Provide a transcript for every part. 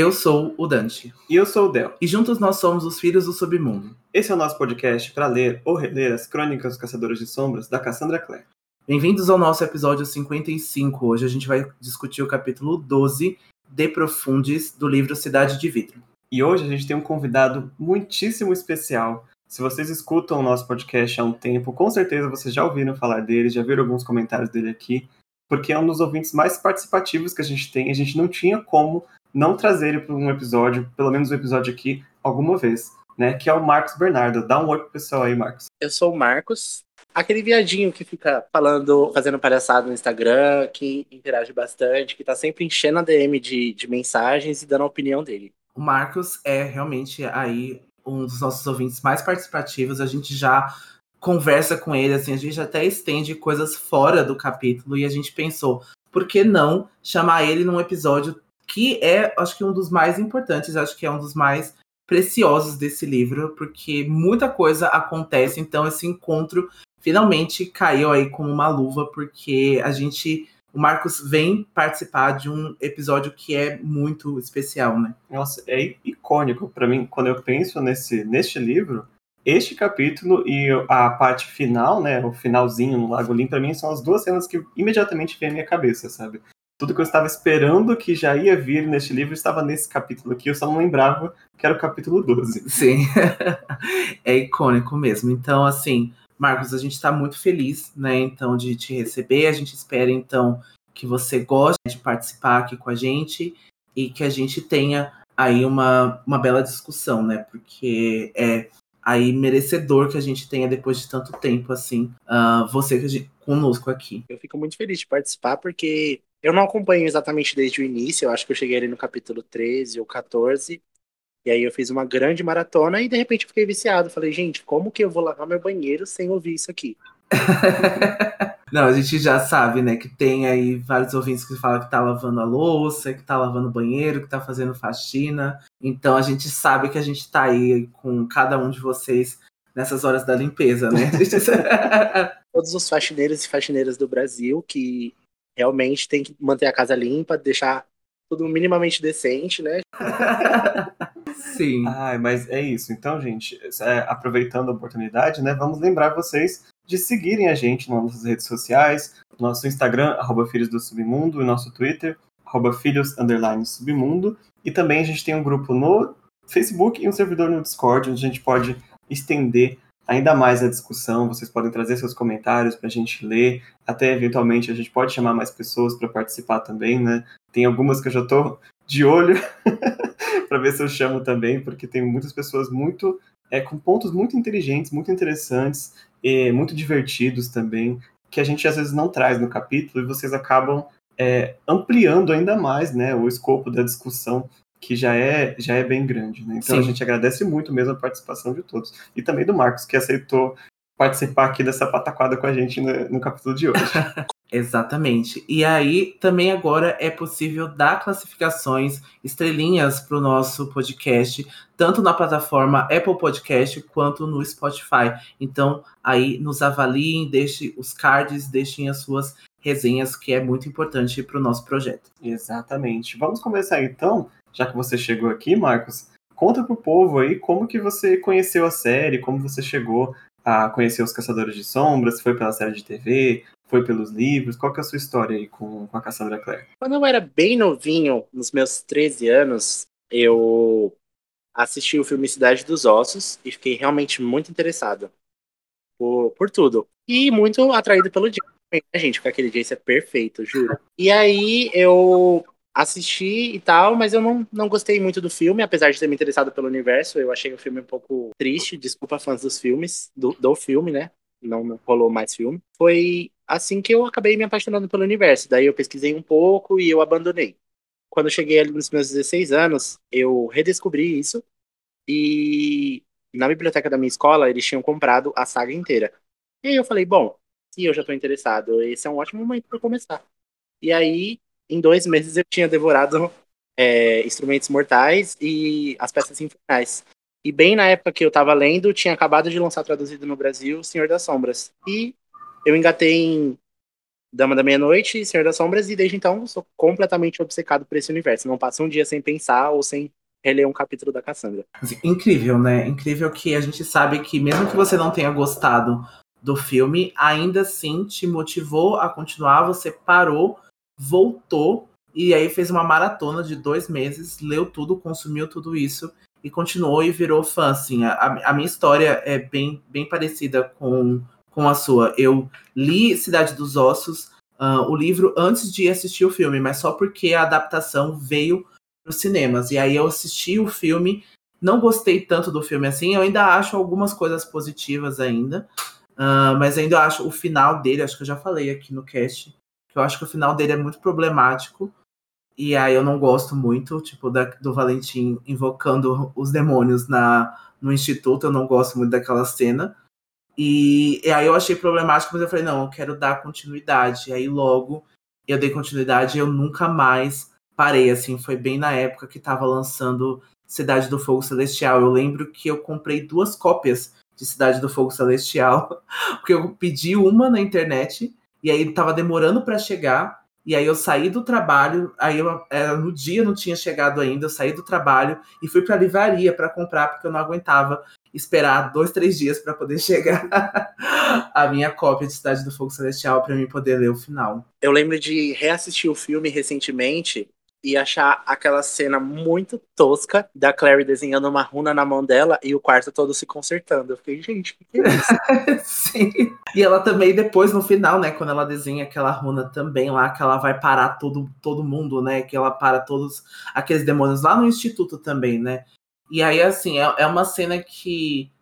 Eu sou o Dante. E eu sou o Del. E juntos nós somos os Filhos do Submundo. Esse é o nosso podcast para ler ou reler as Crônicas dos Caçadores de Sombras da Cassandra Clare. Bem-vindos ao nosso episódio 55. Hoje a gente vai discutir o capítulo 12 de Profundis do livro Cidade de Vidro. E hoje a gente tem um convidado muitíssimo especial. Se vocês escutam o nosso podcast há um tempo, com certeza vocês já ouviram falar dele, já viram alguns comentários dele aqui porque é um dos ouvintes mais participativos que a gente tem. A gente não tinha como não trazer ele para um episódio, pelo menos um episódio aqui, alguma vez, né? Que é o Marcos Bernardo. Dá um oi pro pessoal aí, Marcos. Eu sou o Marcos, aquele viadinho que fica falando, fazendo palhaçada no Instagram, que interage bastante, que tá sempre enchendo a DM de, de mensagens e dando a opinião dele. O Marcos é realmente aí um dos nossos ouvintes mais participativos. A gente já conversa com ele, assim, a gente até estende coisas fora do capítulo e a gente pensou, por que não chamar ele num episódio que é, acho que um dos mais importantes, acho que é um dos mais preciosos desse livro, porque muita coisa acontece, então esse encontro finalmente caiu aí como uma luva, porque a gente o Marcos vem participar de um episódio que é muito especial, né? Nossa, é icônico para mim quando eu penso nesse neste livro este capítulo e a parte final, né, o finalzinho no Lago Lim, para mim são as duas cenas que imediatamente vêm à minha cabeça, sabe? Tudo que eu estava esperando que já ia vir neste livro estava nesse capítulo aqui, eu só não lembrava que era o capítulo 12. Sim, é icônico mesmo. Então, assim, Marcos, a gente está muito feliz, né, então, de te receber. A gente espera, então, que você goste de participar aqui com a gente e que a gente tenha aí uma, uma bela discussão, né, porque é aí merecedor que a gente tenha depois de tanto tempo assim, uh, você conosco aqui. Eu fico muito feliz de participar porque eu não acompanho exatamente desde o início, eu acho que eu cheguei ali no capítulo 13 ou 14. E aí eu fiz uma grande maratona e de repente eu fiquei viciado. Falei, gente, como que eu vou lavar meu banheiro sem ouvir isso aqui? Não, a gente já sabe, né, que tem aí vários ouvintes que falam que tá lavando a louça, que tá lavando o banheiro, que tá fazendo faxina. Então a gente sabe que a gente tá aí com cada um de vocês nessas horas da limpeza, né? Todos os faxineiros e faxineiras do Brasil que realmente tem que manter a casa limpa, deixar tudo minimamente decente, né? Sim. Ai, mas é isso. Então, gente, é, aproveitando a oportunidade, né, vamos lembrar vocês de seguirem a gente nas nossas redes sociais, nosso Instagram, arroba Filhos do Submundo, e nosso Twitter, arroba Filhos Submundo. E também a gente tem um grupo no Facebook e um servidor no Discord, onde a gente pode estender ainda mais a discussão. Vocês podem trazer seus comentários para a gente ler, até eventualmente a gente pode chamar mais pessoas para participar também, né? Tem algumas que eu já estou de olho para ver se eu chamo também, porque tem muitas pessoas muito é, com pontos muito inteligentes, muito interessantes, e muito divertidos também, que a gente às vezes não traz no capítulo e vocês acabam é, ampliando ainda mais né, o escopo da discussão, que já é, já é bem grande. Né? Então Sim. a gente agradece muito mesmo a participação de todos. E também do Marcos, que aceitou participar aqui dessa pataquada com a gente no, no capítulo de hoje. Exatamente. E aí também agora é possível dar classificações, estrelinhas para o nosso podcast, tanto na plataforma Apple Podcast quanto no Spotify. Então aí nos avaliem, deixem os cards, deixem as suas resenhas, que é muito importante para o nosso projeto. Exatamente. Vamos começar então, já que você chegou aqui, Marcos. Conta pro povo aí como que você conheceu a série, como você chegou a conhecer os Caçadores de Sombras, foi pela série de TV, foi pelos livros? Qual que é a sua história aí com, com a Cassandra Clare? Quando eu era bem novinho, nos meus 13 anos, eu assisti o filme Cidade dos Ossos e fiquei realmente muito interessado por, por tudo. E muito atraído pelo Jason, né, gente? Porque aquele Jason é perfeito, juro. E aí eu assisti e tal, mas eu não, não gostei muito do filme, apesar de ter me interessado pelo universo. Eu achei o filme um pouco triste, desculpa fãs dos filmes, do, do filme, né? Não rolou mais filme. Foi assim que eu acabei me apaixonando pelo universo. Daí eu pesquisei um pouco e eu abandonei. Quando eu cheguei ali nos meus 16 anos, eu redescobri isso e na biblioteca da minha escola eles tinham comprado a saga inteira. E aí eu falei, bom, se eu já estou interessado, esse é um ótimo momento para começar. E aí, em dois meses, eu tinha devorado é, Instrumentos Mortais e As Peças Infernais. E bem na época que eu estava lendo, tinha acabado de lançar traduzido no Brasil Senhor das Sombras. E eu engatei em Dama da Meia-Noite, Senhor das Sombras, e desde então sou completamente obcecado por esse universo. Não passa um dia sem pensar ou sem reler um capítulo da Cassandra. Assim, incrível, né? Incrível que a gente sabe que mesmo que você não tenha gostado do filme, ainda assim te motivou a continuar, você parou, voltou e aí fez uma maratona de dois meses, leu tudo, consumiu tudo isso e continuou e virou fã. Assim, a, a minha história é bem, bem parecida com, com a sua. Eu li Cidade dos Ossos, uh, o livro, antes de assistir o filme, mas só porque a adaptação veio para os cinemas. E aí eu assisti o filme, não gostei tanto do filme assim, eu ainda acho algumas coisas positivas ainda. Uh, mas ainda acho o final dele, acho que eu já falei aqui no cast, que eu acho que o final dele é muito problemático. E aí eu não gosto muito, tipo, da, do Valentim invocando os demônios na, no instituto, eu não gosto muito daquela cena. E, e aí eu achei problemático, mas eu falei, não, eu quero dar continuidade. E aí logo eu dei continuidade e eu nunca mais parei, assim, foi bem na época que tava lançando Cidade do Fogo Celestial. Eu lembro que eu comprei duas cópias de Cidade do Fogo Celestial, porque eu pedi uma na internet e aí tava demorando para chegar. E aí eu saí do trabalho, aí eu, era, no dia não tinha chegado ainda, eu saí do trabalho e fui para a livraria para comprar porque eu não aguentava esperar dois, três dias para poder chegar a minha cópia de Cidade do Fogo Celestial para mim poder ler o final. Eu lembro de reassistir o filme recentemente e achar aquela cena muito tosca da Clary desenhando uma runa na mão dela e o quarto todo se consertando. Eu fiquei, gente, que, que é isso? Sim. E ela também, depois, no final, né, quando ela desenha aquela runa também lá, que ela vai parar todo, todo mundo, né? Que ela para todos aqueles demônios lá no instituto também, né? E aí, assim, é, é uma cena que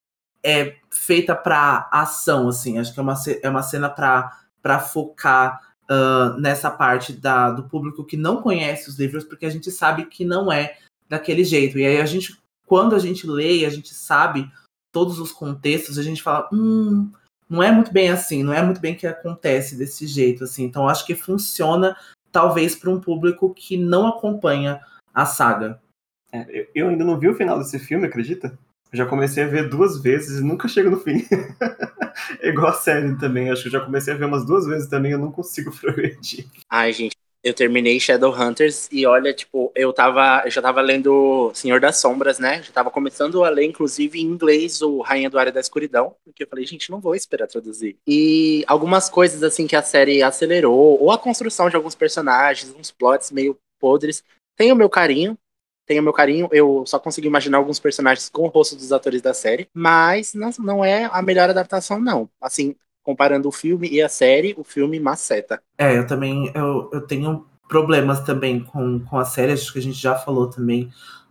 é feita pra ação, assim. Acho que é uma, é uma cena pra, pra focar uh, nessa parte da, do público que não conhece os livros, porque a gente sabe que não é daquele jeito. E aí a gente, quando a gente lê e a gente sabe todos os contextos, a gente fala, hum, não é muito bem assim, não é muito bem que acontece desse jeito, assim. Então acho que funciona talvez para um público que não acompanha a saga. É, eu ainda não vi o final desse filme, acredita? Já comecei a ver duas vezes e nunca chego no fim. é igual a série também. Acho que eu já comecei a ver umas duas vezes também e eu não consigo progredir. Ai, gente, eu terminei Shadowhunters e olha, tipo, eu tava. Eu já tava lendo Senhor das Sombras, né? Já tava começando a ler, inclusive, em inglês, o Rainha do Área da Escuridão. Porque eu falei, gente, não vou esperar traduzir. E algumas coisas, assim, que a série acelerou, ou a construção de alguns personagens, uns plots meio podres, tem o meu carinho, tem o meu carinho. Eu só consigo imaginar alguns personagens com o rosto dos atores da série, mas não, é a melhor adaptação, não. Assim, comparando o filme e a série, o filme maceta. É, eu também eu, eu tenho problemas também com, com a série, acho que a gente já falou também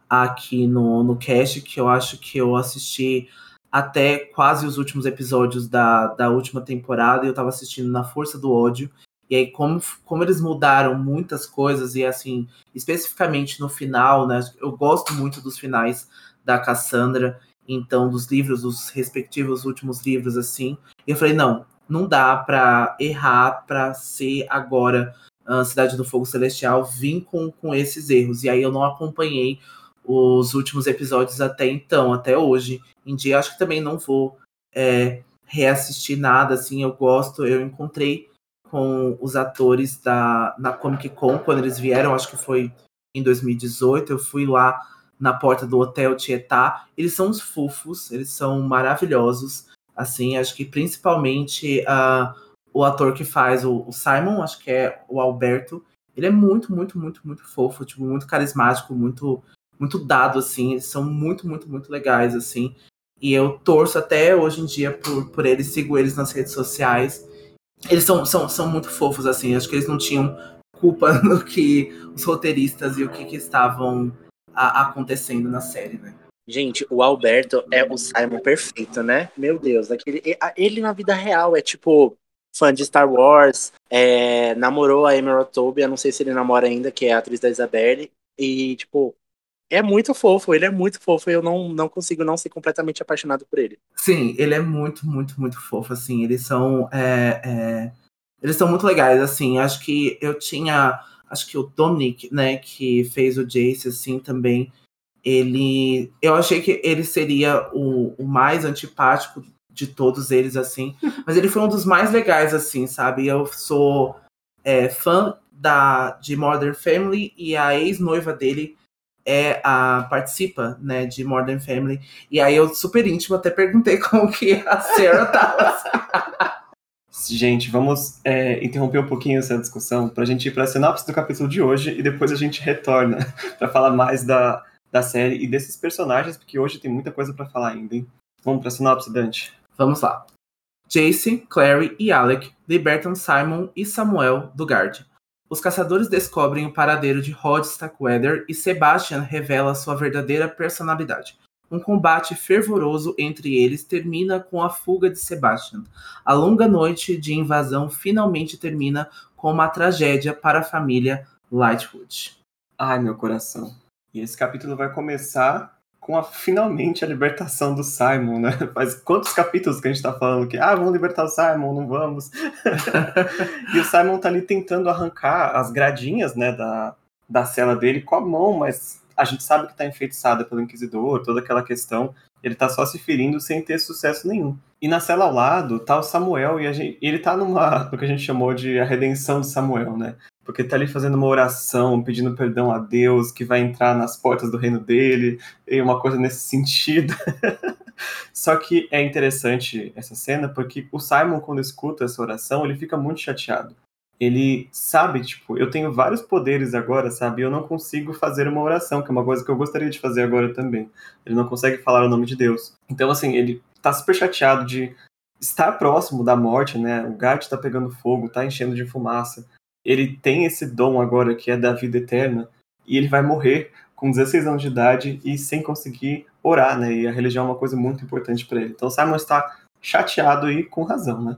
aqui no, no cast, que eu acho que eu assisti até quase os últimos episódios da, da última temporada e eu tava assistindo na força do ódio. E aí, como, como eles mudaram muitas coisas, e assim, especificamente no final, né? Eu gosto muito dos finais da Cassandra, então, dos livros, dos respectivos últimos livros, assim. E eu falei, não, não dá pra errar pra ser agora a Cidade do Fogo Celestial, vim com, com esses erros. E aí eu não acompanhei os últimos episódios até então, até hoje. Em dia, acho que também não vou é, reassistir nada, assim, eu gosto, eu encontrei com os atores da, na Comic Con, quando eles vieram, acho que foi em 2018. Eu fui lá na porta do Hotel Tietá. Eles são uns fofos, eles são maravilhosos. Assim, acho que principalmente uh, o ator que faz o, o, Simon, acho que é o Alberto. Ele é muito, muito, muito, muito fofo, tipo, muito carismático, muito, muito dado, assim. Eles são muito, muito, muito legais, assim. E eu torço até hoje em dia por, por eles, sigo eles nas redes sociais. Eles são, são, são muito fofos, assim. Acho que eles não tinham culpa no que os roteiristas e o que, que estavam a, acontecendo na série, né? Gente, o Alberto é o Simon perfeito, né? Meu Deus, aquele, ele na vida real é tipo fã de Star Wars, é, namorou a Emerald Tobey, eu não sei se ele namora ainda, que é a atriz da Isabelle, e tipo, é muito fofo, ele é muito fofo, eu não, não consigo não ser completamente apaixonado por ele. Sim, ele é muito, muito, muito fofo, assim, eles são, é, é, eles são muito legais, assim, acho que eu tinha, acho que o Dominic, né, que fez o Jace, assim, também, ele, eu achei que ele seria o, o mais antipático de todos eles, assim, mas ele foi um dos mais legais, assim, sabe, eu sou é fã da, de Modern Family e a ex-noiva dele é a participa, né, de Modern Family. E aí eu super íntimo até perguntei como que a Sarah tava. Gente, vamos é, interromper um pouquinho essa discussão para a gente ir para a sinopse do capítulo de hoje e depois a gente retorna para falar mais da, da série e desses personagens, porque hoje tem muita coisa para falar ainda, hein? Vamos para a sinopse, Dante? Vamos lá. Jace, Clary e Alec libertam Simon e Samuel do Guard. Os caçadores descobrem o paradeiro de Rod Starkweather e Sebastian revela sua verdadeira personalidade. Um combate fervoroso entre eles termina com a fuga de Sebastian. A longa noite de invasão finalmente termina com uma tragédia para a família Lightwood. Ai, meu coração. E esse capítulo vai começar com a, finalmente a libertação do Simon, né? Faz quantos capítulos que a gente tá falando que, ah, vamos libertar o Simon, não vamos. e o Simon tá ali tentando arrancar as gradinhas, né, da, da cela dele com a mão, mas a gente sabe que está enfeitiçada pelo Inquisidor, toda aquela questão. Ele está só se ferindo sem ter sucesso nenhum. E na cela ao lado tá o Samuel e gente, ele tá numa, no que a gente chamou de a redenção de Samuel, né? Porque tá ali fazendo uma oração, pedindo perdão a Deus, que vai entrar nas portas do reino dele, e uma coisa nesse sentido. Só que é interessante essa cena porque o Simon, quando escuta essa oração, ele fica muito chateado ele sabe, tipo, eu tenho vários poderes agora, sabe? Eu não consigo fazer uma oração, que é uma coisa que eu gostaria de fazer agora também. Ele não consegue falar o nome de Deus. Então, assim, ele tá super chateado de estar próximo da morte, né? O gato tá pegando fogo, tá enchendo de fumaça. Ele tem esse dom agora que é da vida eterna e ele vai morrer com 16 anos de idade e sem conseguir orar, né? E a religião é uma coisa muito importante para ele. Então, Simon está chateado e com razão, né?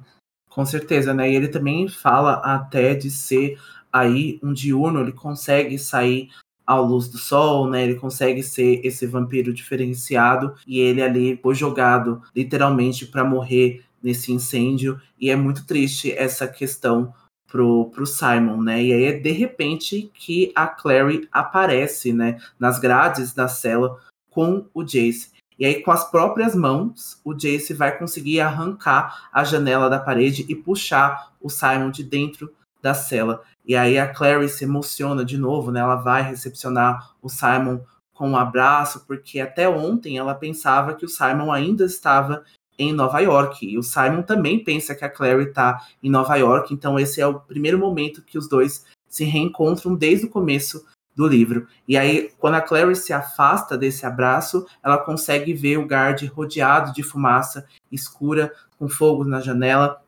Com certeza, né? E ele também fala até de ser aí um diurno, ele consegue sair à luz do sol, né? Ele consegue ser esse vampiro diferenciado e ele ali foi jogado literalmente para morrer nesse incêndio e é muito triste essa questão pro, pro Simon, né? E aí é de repente que a Clary aparece, né, nas grades da cela com o Jace. E aí, com as próprias mãos, o Jace vai conseguir arrancar a janela da parede e puxar o Simon de dentro da cela. E aí a Clary se emociona de novo, né? Ela vai recepcionar o Simon com um abraço, porque até ontem ela pensava que o Simon ainda estava em Nova York. E o Simon também pensa que a Clary está em Nova York. Então esse é o primeiro momento que os dois se reencontram desde o começo do livro. E aí, quando a Clary se afasta desse abraço, ela consegue ver o Guard rodeado de fumaça escura, com fogo na janela.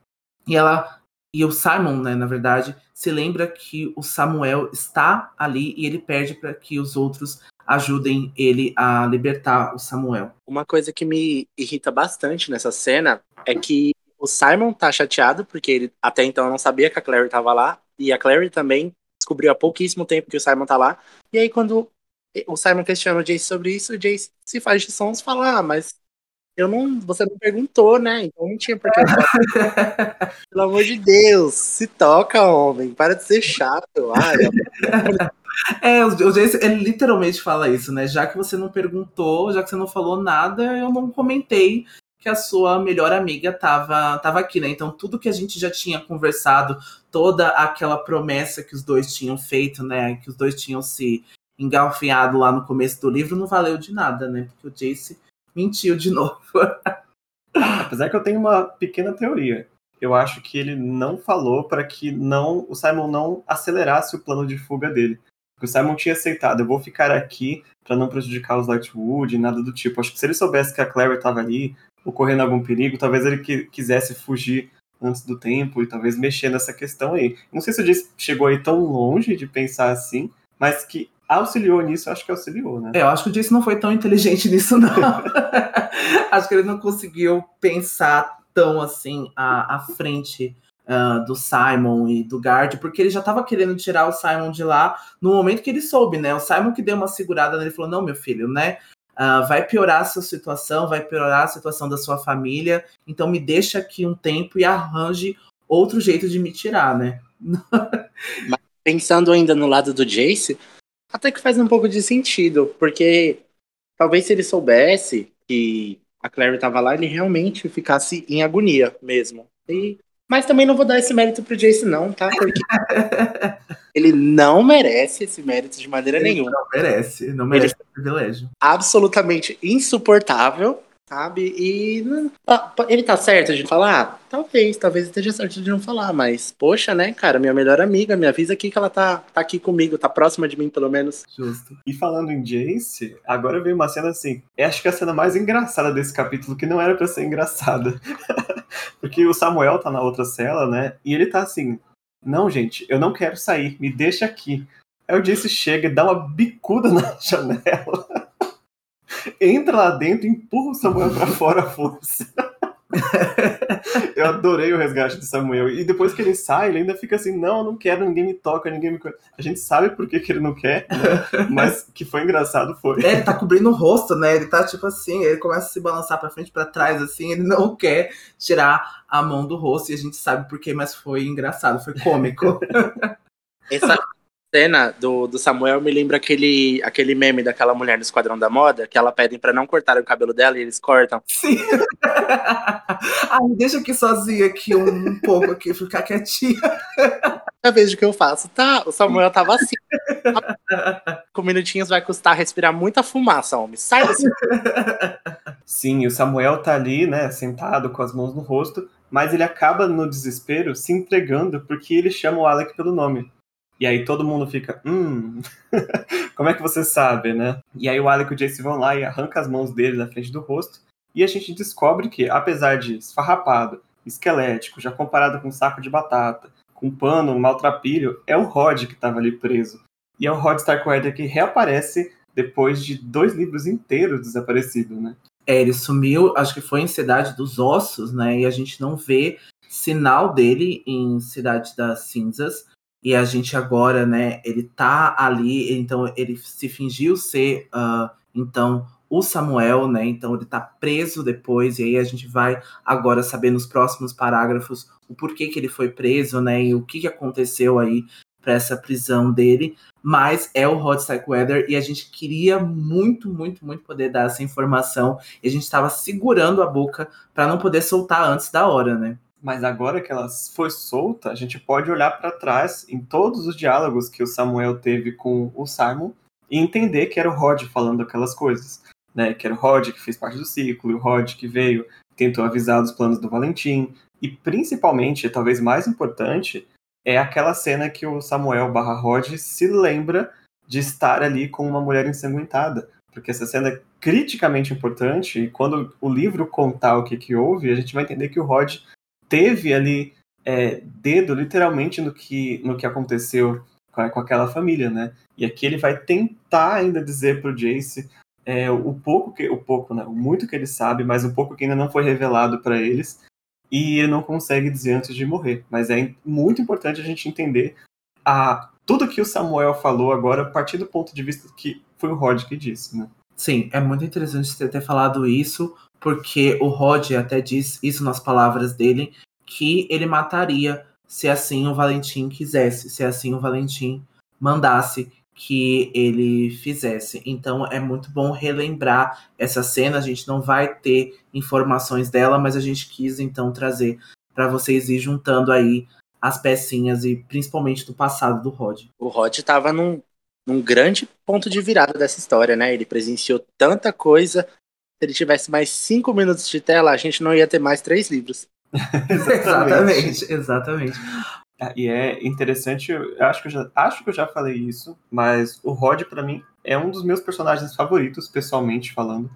E ela e o Simon, né, na verdade, se lembra que o Samuel está ali e ele pede para que os outros ajudem ele a libertar o Samuel. Uma coisa que me irrita bastante nessa cena é que o Simon tá chateado porque ele até então não sabia que a Clary estava lá e a Clary também descobriu há pouquíssimo tempo que o Simon tá lá. E aí, quando o Simon questiona o Jace sobre isso, o Jace se faz de sons e fala: Ah, mas eu não. Você não perguntou, né? Então não tinha por que. Pelo amor de Deus, se toca, homem. Para de ser chato. Ai, É, o Jace, ele literalmente fala isso, né? Já que você não perguntou, já que você não falou nada, eu não comentei que a sua melhor amiga tava, tava aqui, né? Então tudo que a gente já tinha conversado, toda aquela promessa que os dois tinham feito, né? Que os dois tinham se engalfinhado lá no começo do livro, não valeu de nada, né? Porque o Jace mentiu de novo. Apesar que eu tenho uma pequena teoria. Eu acho que ele não falou para que não o Simon não acelerasse o plano de fuga dele. Porque o Simon tinha aceitado, eu vou ficar aqui para não prejudicar os Lightwood, nada do tipo. Acho que se ele soubesse que a Clary estava ali, ocorrendo algum perigo, talvez ele que, quisesse fugir antes do tempo e talvez mexer nessa questão aí. Não sei se o Jace chegou aí tão longe de pensar assim, mas que auxiliou nisso, acho que auxiliou, né? É, eu acho que o Jace não foi tão inteligente nisso, não. acho que ele não conseguiu pensar tão assim à, à frente uh, do Simon e do Guard, porque ele já estava querendo tirar o Simon de lá no momento que ele soube, né? O Simon que deu uma segurada nele falou: não, meu filho, né? uh, vai piorar a sua situação, vai piorar a situação da sua família. Então me deixa aqui um tempo e arranje outro jeito de me tirar, né? Mas pensando ainda no lado do Jace, até que faz um pouco de sentido, porque talvez se ele soubesse que a Clary estava lá, ele realmente ficasse em agonia mesmo. E Mas também não vou dar esse mérito pro Jace, não, tá? Porque ele não merece esse mérito de maneira Ele nenhuma. Não merece, não merece esse privilégio. Absolutamente insuportável, sabe? E ah, ele tá certo de falar? Talvez, talvez esteja certo de não falar, mas poxa, né, cara, minha melhor amiga, me avisa aqui que ela tá, tá aqui comigo, tá próxima de mim, pelo menos. Justo. E falando em Jace, agora veio uma cena assim. é, Acho que a cena mais engraçada desse capítulo, que não era pra ser engraçada. Porque o Samuel tá na outra cela, né? E ele tá assim: Não, gente, eu não quero sair, me deixa aqui. Aí o Jace chega e dá uma bicuda na janela. Entra lá dentro e empurra o Samuel pra fora à força. Eu adorei o resgate de Samuel. E depois que ele sai, ele ainda fica assim: não, eu não quero, ninguém me toca, ninguém me. co-". A gente sabe por que, que ele não quer, né? mas que foi engraçado foi. É, ele tá cobrindo o rosto, né? Ele tá tipo assim, ele começa a se balançar pra frente e pra trás, assim, ele não quer tirar a mão do rosto, e a gente sabe por quê, mas foi engraçado, foi cômico. Essa cena do, do Samuel me lembra aquele, aquele meme daquela mulher no Esquadrão da Moda, que ela pedem pra não cortar o cabelo dela e eles cortam. Sim. Ai, deixa aqui sozinha aqui um pouco aqui, ficar quietinha. Toda vez que eu faço, tá? O Samuel tava assim. Com minutinhos vai custar respirar muita fumaça, homem. Sai desse. Sim, o Samuel tá ali, né, sentado com as mãos no rosto, mas ele acaba no desespero se entregando porque ele chama o Alec pelo nome. E aí todo mundo fica, hum, como é que você sabe, né? E aí o Alec e o Jace vão lá e arranca as mãos dele da frente do rosto, e a gente descobre que, apesar de esfarrapado, esquelético, já comparado com um saco de batata, com pano, um maltrapilho, é o Rod que estava ali preso. E é o Rod Starkweather que reaparece depois de dois livros inteiros desaparecido, né? É, ele sumiu, acho que foi em Cidade dos Ossos, né? E a gente não vê sinal dele em Cidade das Cinzas. E a gente agora, né, ele tá ali, então ele se fingiu ser, ah, então, o Samuel, né? Então ele tá preso depois, e aí a gente vai agora saber nos próximos parágrafos o porquê que ele foi preso, né? E o que, que aconteceu aí para essa prisão dele. Mas é o Rod Starkweather e a gente queria muito, muito, muito poder dar essa informação. E a gente estava segurando a boca para não poder soltar antes da hora, né? Mas agora que ela foi solta, a gente pode olhar para trás em todos os diálogos que o Samuel teve com o Simon e entender que era o Rod falando aquelas coisas. Né? Que era o Rod que fez parte do ciclo, o Rod que veio, tentou avisar dos planos do Valentim. E principalmente, talvez mais importante, é aquela cena que o Samuel barra Rod se lembra de estar ali com uma mulher ensanguentada. Porque essa cena é criticamente importante, e quando o livro contar o que, que houve, a gente vai entender que o Rod teve ali é, dedo literalmente no que, no que aconteceu com, com, aquela família, né? E aqui ele vai tentar ainda dizer pro Jace é, o pouco que o pouco, né? O muito que ele sabe, mas o pouco que ainda não foi revelado para eles e ele não consegue dizer antes de morrer. Mas é muito importante a gente entender a tudo que o Samuel falou agora a partir do ponto de vista que foi o Rod que disse, né? Sim, é muito interessante você ter falado isso, porque o Rod até diz isso nas palavras dele, que ele mataria se assim o Valentim quisesse, se assim o Valentim mandasse que ele fizesse. Então é muito bom relembrar essa cena. A gente não vai ter informações dela, mas a gente quis então trazer para vocês ir juntando aí as pecinhas e principalmente do passado do Rod. O Rod estava num, num grande ponto de virada dessa história, né? Ele presenciou tanta coisa. Se ele tivesse mais cinco minutos de tela, a gente não ia ter mais três livros. exatamente, exatamente. E é interessante, eu acho que eu já, acho que eu já falei isso, mas o Rod, para mim, é um dos meus personagens favoritos, pessoalmente falando.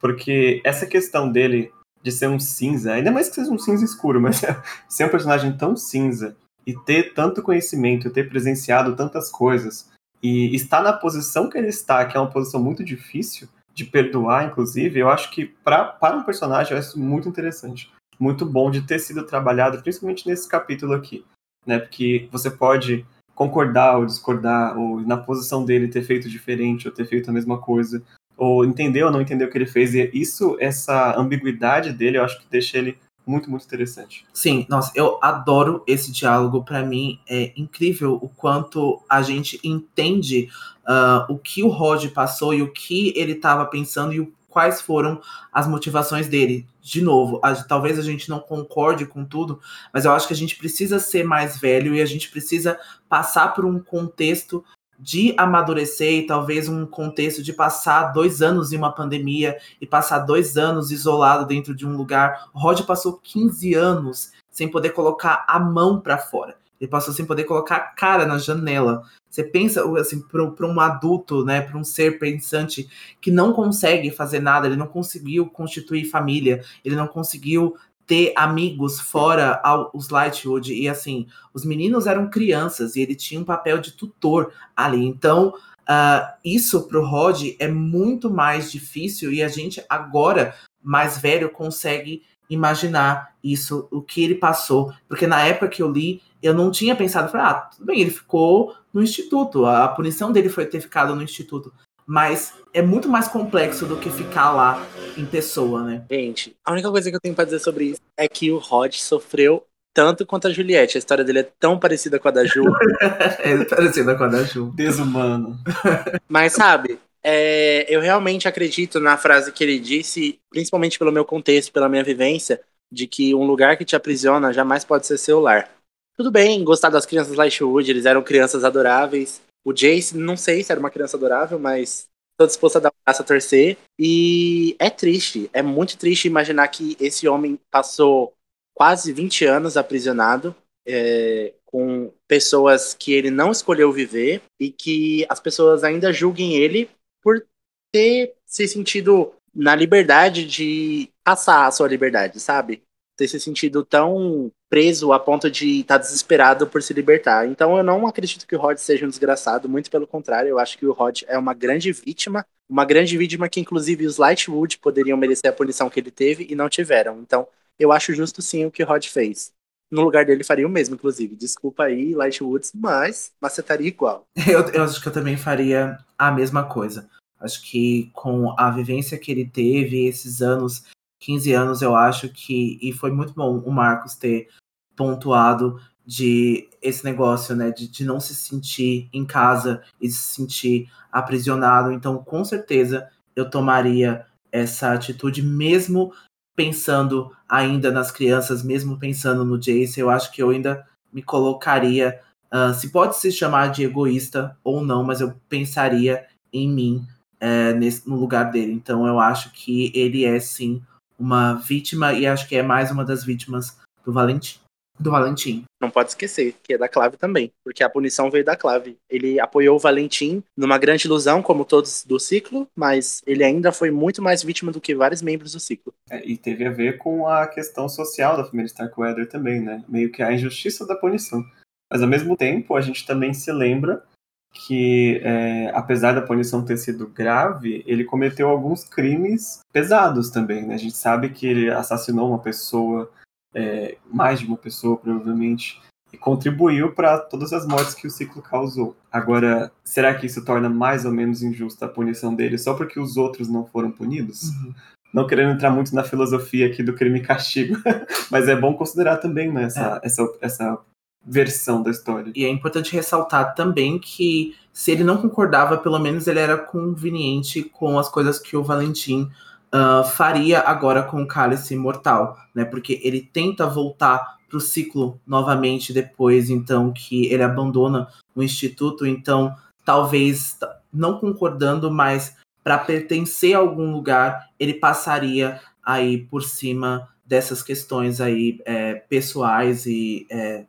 Porque essa questão dele de ser um cinza, ainda mais que seja um cinza escuro, mas ser um personagem tão cinza e ter tanto conhecimento, ter presenciado tantas coisas, e estar na posição que ele está, que é uma posição muito difícil de perdoar, inclusive, eu acho que pra, para um personagem é muito interessante. Muito bom de ter sido trabalhado, principalmente nesse capítulo aqui né? Porque você pode concordar ou discordar, ou na posição dele ter feito diferente ou ter feito a mesma coisa, ou entender ou não entender o que ele fez. E isso, essa ambiguidade dele, eu acho que deixa ele muito, muito interessante. Sim, nossa, eu adoro esse diálogo. Para mim é incrível o quanto a gente entende uh, o que o Rod passou e o que ele estava pensando e o quais foram as motivações dele. De novo, a, talvez a gente não concorde com tudo, mas eu acho que a gente precisa ser mais velho e a gente precisa passar por um contexto de amadurecer e talvez um contexto de passar dois anos em uma pandemia e passar dois anos isolado dentro de um lugar. O Rod passou 15 anos sem poder colocar a mão para fora. Ele passou sem poder colocar a cara na janela. Você pensa, assim, para um adulto, né, para um ser pensante que não consegue fazer nada, ele não conseguiu constituir família, ele não conseguiu ter amigos fora os Lightwood. E assim, os meninos eram crianças e ele tinha um papel de tutor ali. Então, uh, isso pro Rod é muito mais difícil e a gente agora, mais velho, consegue imaginar isso, o que ele passou. Porque na época que eu li, eu não tinha pensado, ah, tudo bem, ele ficou no instituto, a punição dele foi ter ficado no instituto mas é muito mais complexo do que ficar lá em pessoa, né? Gente, a única coisa que eu tenho pra dizer sobre isso é que o Rod sofreu tanto quanto a Juliette. A história dele é tão parecida com a da Ju. é parecida com a da Ju. Desumano. Mas sabe, é, eu realmente acredito na frase que ele disse, principalmente pelo meu contexto, pela minha vivência, de que um lugar que te aprisiona jamais pode ser seu lar. Tudo bem gostar das crianças Lightwood, eles eram crianças adoráveis, o Jace, não sei se era uma criança adorável, mas tô disposto a dar um braço a torcer. E é triste, é muito triste imaginar que esse homem passou quase 20 anos aprisionado, é, com pessoas que ele não escolheu viver e que as pessoas ainda julguem ele por ter se sentido na liberdade de passar a sua liberdade, sabe? Ter se sentido tão preso a ponto de estar tá desesperado por se libertar. Então eu não acredito que o Rod seja um desgraçado, muito pelo contrário, eu acho que o Rod é uma grande vítima, uma grande vítima que inclusive os Lightwood poderiam merecer a punição que ele teve e não tiveram. Então eu acho justo sim o que o Rod fez. No lugar dele faria o mesmo, inclusive. Desculpa aí, Lightwoods, mas macetaria igual. Eu, eu acho que eu também faria a mesma coisa. Acho que com a vivência que ele teve, esses anos 15 anos, eu acho que. E foi muito bom o Marcos ter pontuado de esse negócio, né? De, de não se sentir em casa e se sentir aprisionado. Então, com certeza, eu tomaria essa atitude, mesmo pensando ainda nas crianças, mesmo pensando no Jace, eu acho que eu ainda me colocaria. Uh, se pode se chamar de egoísta ou não, mas eu pensaria em mim é, nesse, no lugar dele. Então eu acho que ele é sim uma vítima e acho que é mais uma das vítimas do Valentim. Do Valentim. Não pode esquecer que é da Clave também, porque a punição veio da Clave. Ele apoiou o Valentim numa grande ilusão, como todos do ciclo, mas ele ainda foi muito mais vítima do que vários membros do ciclo. É, e teve a ver com a questão social da família Starkweather também, né? Meio que a injustiça da punição. Mas ao mesmo tempo, a gente também se lembra que, é, apesar da punição ter sido grave, ele cometeu alguns crimes pesados também. Né? A gente sabe que ele assassinou uma pessoa, é, mais de uma pessoa, provavelmente, e contribuiu para todas as mortes que o ciclo causou. Agora, será que isso torna mais ou menos injusta a punição dele só porque os outros não foram punidos? Uhum. Não querendo entrar muito na filosofia aqui do crime e castigo, mas é bom considerar também né, essa, é. essa, essa versão da história. E é importante ressaltar também que se ele não concordava, pelo menos ele era conveniente com as coisas que o Valentim uh, faria agora com o cálice mortal, né? Porque ele tenta voltar para o ciclo novamente depois, então que ele abandona o instituto, então talvez não concordando, mas para pertencer a algum lugar, ele passaria aí por cima dessas questões aí é, pessoais e é,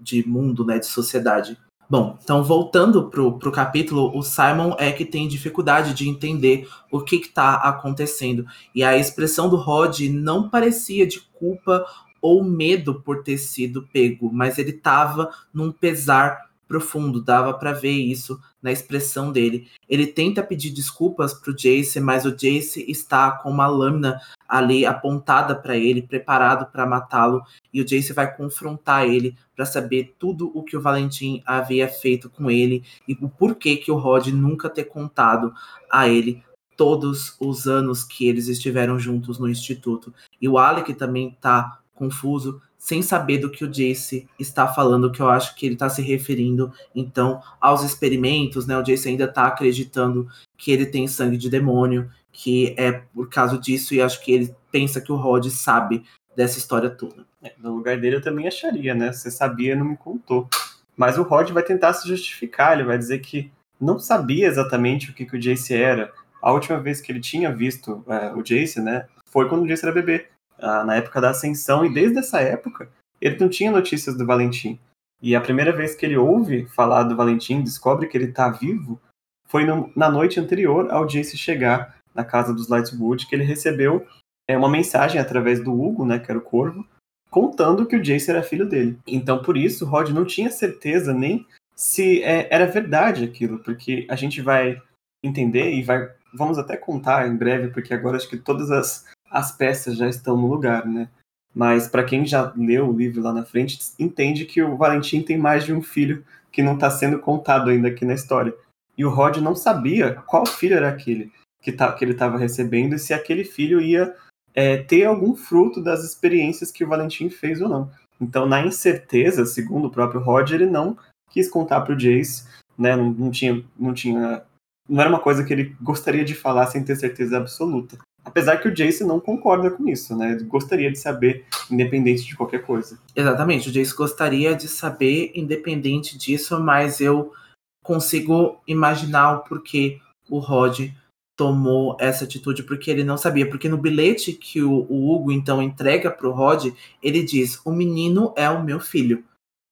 de mundo, né, de sociedade. Bom, então voltando pro, pro capítulo, o Simon é que tem dificuldade de entender o que está acontecendo. E a expressão do Rod não parecia de culpa ou medo por ter sido pego, mas ele estava num pesar profundo, dava para ver isso na expressão dele. Ele tenta pedir desculpas pro Jace, mas o Jace está com uma lâmina ali apontada para ele, preparado para matá-lo, e o Jace vai confrontar ele para saber tudo o que o Valentim havia feito com ele e o porquê que o Rod nunca ter contado a ele todos os anos que eles estiveram juntos no instituto. E o Alec também tá confuso, sem saber do que o Jace está falando, que eu acho que ele está se referindo, então, aos experimentos, né? O Jace ainda está acreditando que ele tem sangue de demônio, que é por causa disso e acho que ele pensa que o Rod sabe dessa história toda. É, no lugar dele eu também acharia, né? Você sabia não me contou. Mas o Rod vai tentar se justificar, ele vai dizer que não sabia exatamente o que, que o Jace era. A última vez que ele tinha visto é, o Jace, né, foi quando o Jace era bebê, na época da Ascensão, e desde essa época ele não tinha notícias do Valentim. E a primeira vez que ele ouve falar do Valentim, descobre que ele está vivo, foi no, na noite anterior ao Jace chegar na casa dos Lightwood, que ele recebeu é, uma mensagem através do Hugo, né, que era o Corvo, contando que o Jace era filho dele. Então, por isso, Rod não tinha certeza nem se é, era verdade aquilo, porque a gente vai entender e vai, vamos até contar em breve, porque agora acho que todas as, as peças já estão no lugar, né? Mas para quem já leu o livro lá na frente, entende que o Valentim tem mais de um filho que não está sendo contado ainda aqui na história. E o Rod não sabia qual filho era aquele que, tá, que ele estava recebendo e se aquele filho ia é, ter algum fruto das experiências que o Valentim fez ou não. Então, na incerteza, segundo o próprio Rod, ele não quis contar para o Jace, né? Não, não, tinha, não tinha, não era uma coisa que ele gostaria de falar sem ter certeza absoluta. Apesar que o Jace não concorda com isso, né? Ele gostaria de saber, independente de qualquer coisa. Exatamente, o Jace gostaria de saber, independente disso, mas eu consigo imaginar o porquê o Rod tomou essa atitude porque ele não sabia. Porque no bilhete que o, o Hugo então entrega para o Rod, ele diz: O menino é o meu filho.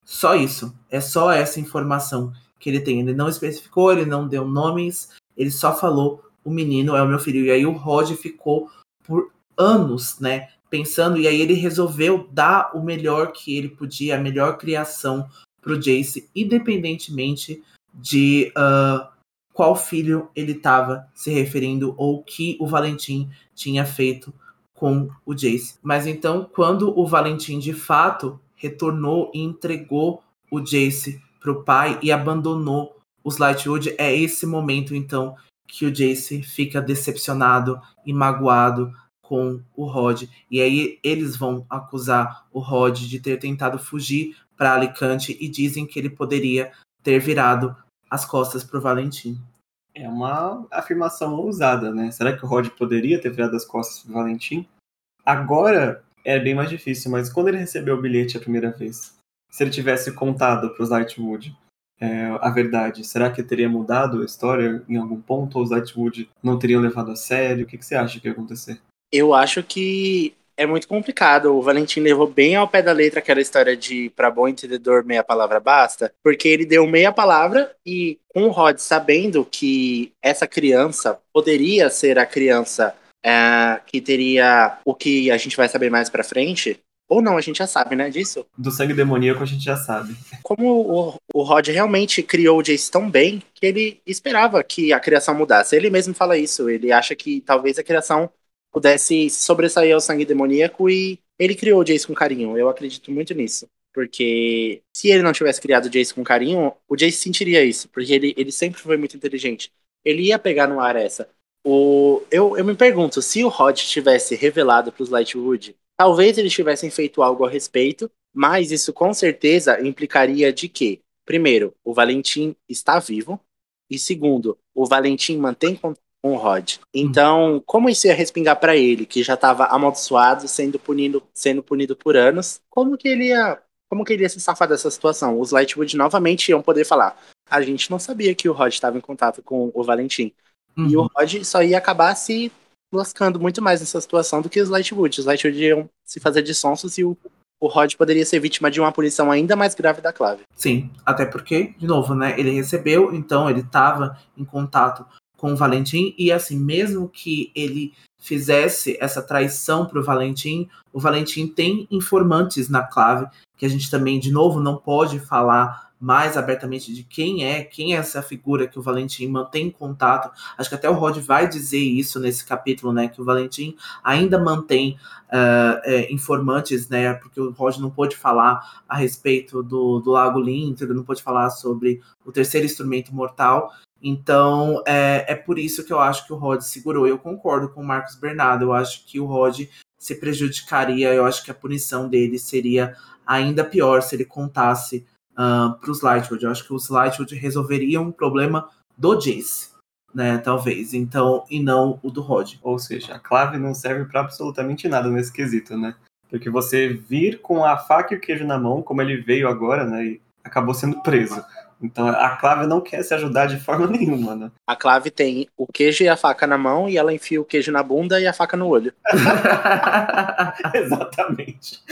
Só isso. É só essa informação que ele tem. Ele não especificou, ele não deu nomes, ele só falou: O menino é o meu filho. E aí o Rod ficou por anos, né? Pensando, e aí ele resolveu dar o melhor que ele podia, a melhor criação pro Jace, independentemente de uh, qual filho ele estava se referindo ou que o Valentim tinha feito com o Jace. Mas então, quando o Valentim de fato retornou e entregou o Jace pro pai e abandonou os Lightwood, é esse momento então que o Jace fica decepcionado e magoado com o Rod. E aí eles vão acusar o Rod de ter tentado fugir para Alicante e dizem que ele poderia ter virado as costas para o Valentim. É uma afirmação ousada, né? Será que o Rod poderia ter virado as costas para o Valentim? Agora é bem mais difícil, mas quando ele recebeu o bilhete a primeira vez, se ele tivesse contado para os Lightwood é, a verdade, será que teria mudado a história em algum ponto? Ou os Lightwood não teriam levado a sério? O que, que você acha que ia acontecer? Eu acho que é muito complicado. O Valentim levou bem ao pé da letra aquela história de para bom entendedor meia palavra basta, porque ele deu meia palavra e com o Rod sabendo que essa criança poderia ser a criança é, que teria o que a gente vai saber mais para frente, ou não, a gente já sabe, né, disso? Do sangue demoníaco a gente já sabe. Como o, o Rod realmente criou o Jace tão bem que ele esperava que a criação mudasse. Ele mesmo fala isso. Ele acha que talvez a criação pudesse sobressair ao sangue demoníaco e ele criou o Jace com carinho. Eu acredito muito nisso. Porque se ele não tivesse criado o Jace com carinho, o Jace sentiria isso. Porque ele, ele sempre foi muito inteligente. Ele ia pegar no ar essa. O, eu, eu me pergunto, se o Rod tivesse revelado para os Lightwood, talvez eles tivessem feito algo a respeito, mas isso com certeza implicaria de que, primeiro, o Valentim está vivo, e segundo, o Valentim mantém um Rod. Então, como isso ia respingar para ele, que já estava amaldiçoado, sendo punido, sendo punido por anos, como que ele ia, como que ele ia se safar dessa situação? Os Lightwood novamente iam poder falar: a gente não sabia que o Rod estava em contato com o Valentim. Uhum. E o Rod só ia acabar se lascando muito mais nessa situação do que os Lightwood. Os Lightwood iam se fazer de sonsos e o o Rod poderia ser vítima de uma punição ainda mais grave da Clave. Sim, até porque, de novo, né, ele recebeu, então ele estava em contato com o Valentim, e assim, mesmo que ele fizesse essa traição para o Valentim, o Valentim tem informantes na clave, que a gente também, de novo, não pode falar mais abertamente de quem é, quem é essa figura que o Valentim mantém contato. Acho que até o Rod vai dizer isso nesse capítulo, né? Que o Valentim ainda mantém uh, é, informantes, né? Porque o Rod não pôde falar a respeito do, do Lago ele não pôde falar sobre o terceiro instrumento mortal. Então, é, é por isso que eu acho que o Rod segurou. Eu concordo com o Marcos Bernardo. Eu acho que o Rod se prejudicaria. Eu acho que a punição dele seria ainda pior se ele contasse uh, para os Lightwood. Eu acho que os Lightwood resolveriam o problema do Jace. né? Talvez. Então, e não o do Rod. Ou seja, a clave não serve para absolutamente nada nesse quesito, né? Porque você vir com a faca e o queijo na mão, como ele veio agora, né? E acabou sendo preso. Então a clave não quer se ajudar de forma nenhuma, né? A clave tem o queijo e a faca na mão e ela enfia o queijo na bunda e a faca no olho. Exatamente.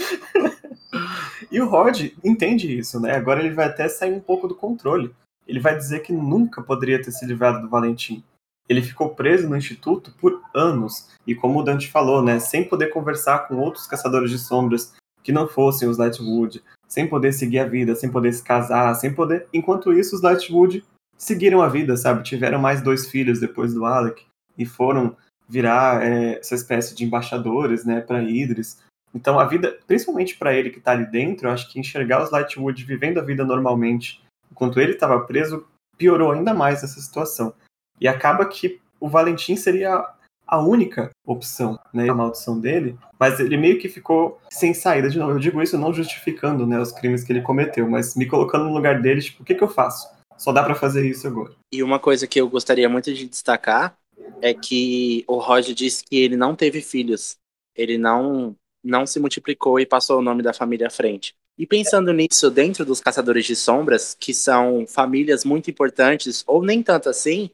e o Rod entende isso, né? Agora ele vai até sair um pouco do controle. Ele vai dizer que nunca poderia ter se livrado do Valentim. Ele ficou preso no instituto por anos e, como o Dante falou, né, sem poder conversar com outros caçadores de sombras que não fossem os Lightwood, sem poder seguir a vida, sem poder se casar, sem poder. Enquanto isso, os Lightwood seguiram a vida, sabe? Tiveram mais dois filhos depois do Alec e foram virar é, essa espécie de embaixadores, né, para Idris. Então a vida, principalmente para ele que está ali dentro, eu acho que enxergar os Lightwood vivendo a vida normalmente, enquanto ele estava preso, piorou ainda mais essa situação. E acaba que o Valentim seria a única opção, né, a maldição dele, mas ele meio que ficou sem saída de novo. Eu digo isso não justificando, né, os crimes que ele cometeu, mas me colocando no lugar dele, tipo, o que que eu faço? Só dá para fazer isso agora. E uma coisa que eu gostaria muito de destacar é que o Roger disse que ele não teve filhos. Ele não não se multiplicou e passou o nome da família à frente. E pensando nisso, dentro dos Caçadores de Sombras, que são famílias muito importantes, ou nem tanto assim,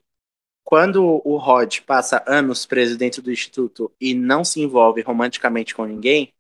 quando o Rod passa anos preso dentro do instituto e não se envolve romanticamente com ninguém,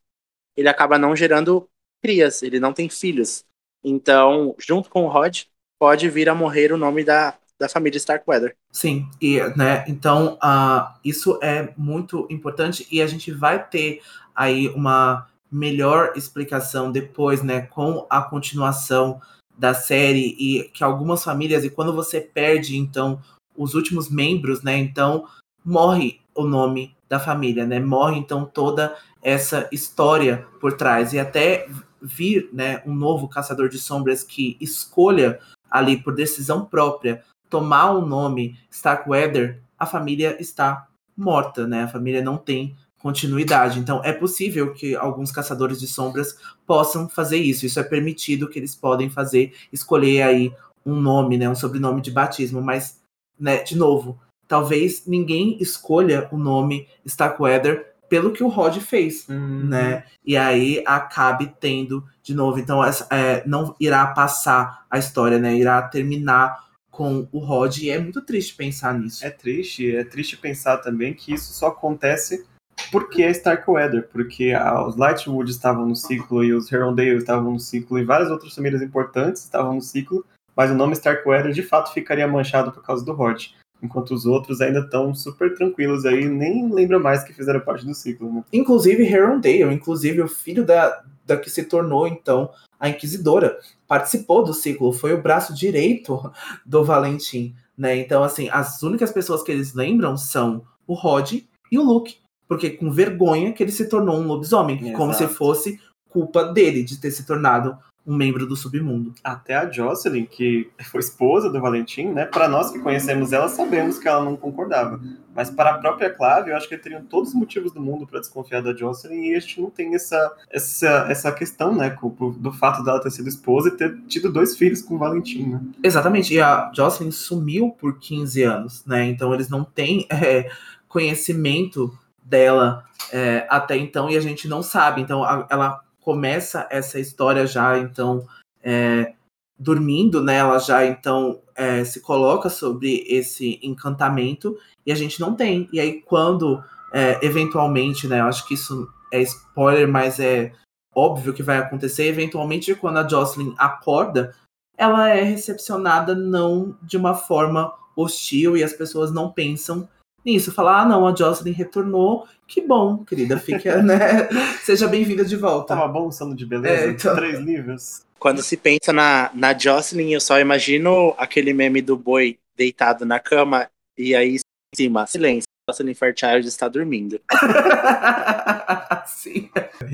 ele acaba não gerando crias, ele não tem filhos. Então, junto com o Rod, pode vir a morrer o nome da, da família Starkweather. Sim, e né, então uh, isso é muito importante e a gente vai ter aí uma melhor explicação depois, né, com a continuação da série e que algumas famílias e quando você perde então os últimos membros, né, então morre o nome da família, né? Morre então toda essa história por trás e até vir, né, um novo caçador de sombras que escolha ali por decisão própria tomar o nome Starkweather, a família está morta, né? A família não tem continuidade. Então é possível que alguns caçadores de sombras possam fazer isso. Isso é permitido que eles podem fazer, escolher aí um nome, né, um sobrenome de batismo, mas né, de novo, talvez ninguém escolha o nome Starkweather pelo que o Rod fez, uhum. né? E aí acabe tendo de novo. Então, é, não irá passar a história, né? Irá terminar com o Rod. E é muito triste pensar nisso. É triste. É triste pensar também que isso só acontece porque é Starkweather, porque ah, os Lightwood estavam no ciclo e os Herondale estavam no ciclo e várias outras famílias importantes estavam no ciclo, mas o nome Starkweather de fato ficaria manchado por causa do Rod enquanto os outros ainda estão super tranquilos aí, nem lembram mais que fizeram parte do ciclo. Né? Inclusive Herondale, inclusive o filho da, da que se tornou então a Inquisidora, participou do ciclo, foi o braço direito do Valentim, né? Então assim, as únicas pessoas que eles lembram são o Rod e o Luke, porque com vergonha que ele se tornou um lobisomem, Exato. como se fosse culpa dele de ter se tornado um membro do submundo. Até a Jocelyn, que foi esposa do Valentim, né? Para nós que conhecemos ela, sabemos que ela não concordava. Mas para a própria Clave, eu acho que teriam todos os motivos do mundo para desconfiar da Jocelyn e a gente não tem essa, essa, essa questão, né? Do fato dela ter sido esposa e ter tido dois filhos com o Valentim, né? Exatamente. E a Jocelyn sumiu por 15 anos, né? Então eles não têm é, conhecimento dela é, até então e a gente não sabe. Então a, ela começa essa história já, então, é, dormindo, né? Ela já, então, é, se coloca sobre esse encantamento e a gente não tem. E aí, quando, é, eventualmente, né? Eu acho que isso é spoiler, mas é óbvio que vai acontecer. Eventualmente, quando a Jocelyn acorda, ela é recepcionada não de uma forma hostil e as pessoas não pensam nisso. Falar, ah, não, a Jocelyn retornou. Que bom, querida, fica, né? Seja bem-vinda de volta. Tava bom o de beleza, é, então... três níveis. Quando se pensa na, na Jocelyn, eu só imagino aquele meme do boi deitado na cama e aí em cima, silêncio. Jocelyn Fairchild está dormindo. Sim.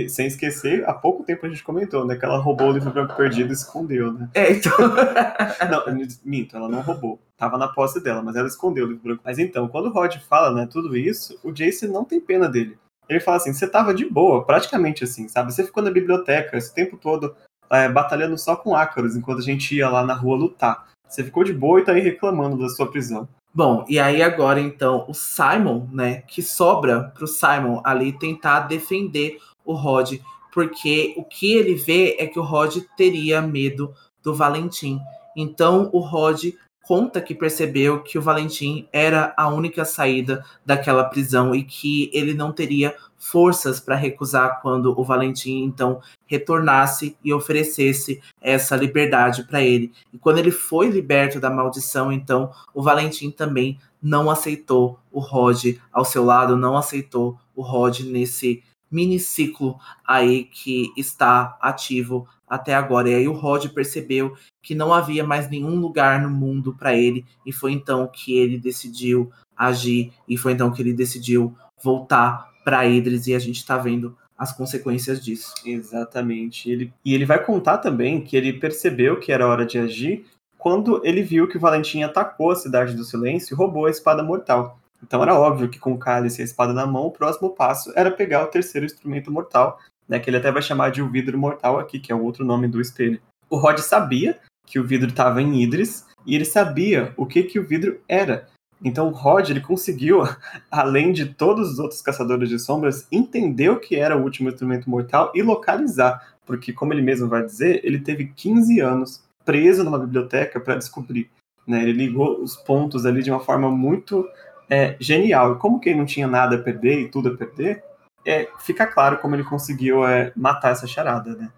Sem esquecer, há pouco tempo a gente comentou, né? Que ela roubou o livro branco perdido e escondeu, né? É, então. não, minto, ela não roubou. Tava na posse dela, mas ela escondeu o livro branco. Mas então, quando o Rod fala, né, tudo isso, o Jace não tem pena dele. Ele fala assim: você tava de boa, praticamente assim, sabe? Você ficou na biblioteca esse tempo todo é, batalhando só com ácaros enquanto a gente ia lá na rua lutar. Você ficou de boa e tá aí reclamando da sua prisão. Bom, e aí agora então o Simon, né, que sobra pro Simon ali tentar defender o Rod, porque o que ele vê é que o Rod teria medo do Valentim. Então o Rod conta que percebeu que o Valentim era a única saída daquela prisão e que ele não teria forças para recusar quando o Valentim então retornasse e oferecesse essa liberdade para ele. E quando ele foi liberto da maldição, então o Valentim também não aceitou o Rod ao seu lado, não aceitou o Rod nesse miniciclo aí que está ativo até agora. E aí o Rod percebeu que não havia mais nenhum lugar no mundo para ele e foi então que ele decidiu agir e foi então que ele decidiu voltar para Idris e a gente está vendo as consequências disso. Exatamente. Ele, e ele vai contar também que ele percebeu que era hora de agir quando ele viu que o Valentim atacou a Cidade do Silêncio e roubou a espada mortal. Então era óbvio que com o cálice e a espada na mão, o próximo passo era pegar o terceiro instrumento mortal, né, que ele até vai chamar de o vidro mortal aqui, que é o outro nome do espelho. O Rod sabia que o vidro estava em Idris e ele sabia o que, que o vidro era. Então o Rod ele conseguiu, além de todos os outros caçadores de sombras, entender o que era o último instrumento mortal e localizar, porque como ele mesmo vai dizer, ele teve 15 anos preso numa biblioteca para descobrir. Né? Ele ligou os pontos ali de uma forma muito é, genial. E como que ele não tinha nada a perder e tudo a perder, é, fica claro como ele conseguiu é, matar essa charada, né?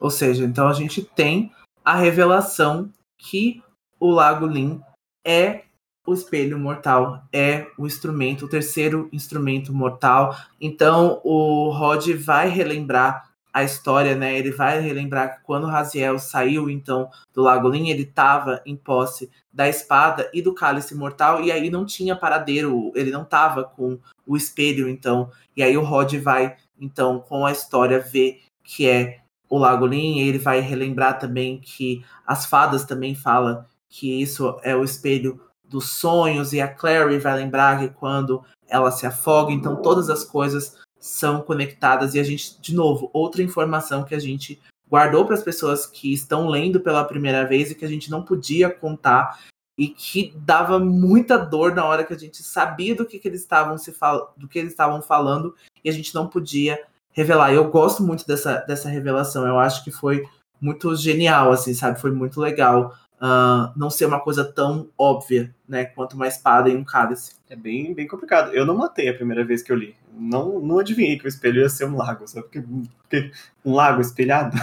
Ou seja, então a gente tem a revelação que o Lago Lin é o espelho mortal é o instrumento, o terceiro instrumento mortal. Então o Rod vai relembrar a história, né? Ele vai relembrar que quando Raziel saiu então do Lago Lin, ele estava em posse da espada e do cálice mortal e aí não tinha paradeiro, ele não estava com o espelho então. E aí o Rod vai então com a história ver que é o Lago Lin, ele vai relembrar também que as fadas também falam que isso é o espelho dos sonhos, e a Clary vai lembrar que quando ela se afoga, então todas as coisas são conectadas, e a gente, de novo, outra informação que a gente guardou para as pessoas que estão lendo pela primeira vez e que a gente não podia contar e que dava muita dor na hora que a gente sabia do que, que eles estavam se fal... do que eles estavam falando e a gente não podia revelar. Eu gosto muito dessa, dessa revelação. Eu acho que foi muito genial, assim, sabe? Foi muito legal uh, não ser uma coisa tão óbvia, né, quanto uma espada e um cálice. É bem, bem complicado. Eu não matei a primeira vez que eu li. Não, não adivinhei que o espelho ia ser um lago, sabe? Porque, porque um lago espelhado.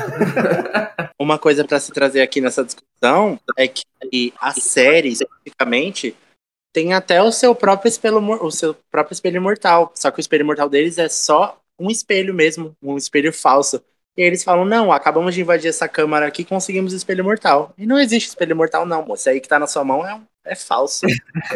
uma coisa para se trazer aqui nessa discussão é que a série, especificamente, tem até o seu próprio espelho, o seu próprio espelho mortal. Só que o espelho mortal deles é só um espelho mesmo, um espelho falso. E aí eles falam: não, acabamos de invadir essa câmara aqui conseguimos espelho mortal. E não existe espelho mortal, não, moço. Aí que tá na sua mão é, é falso.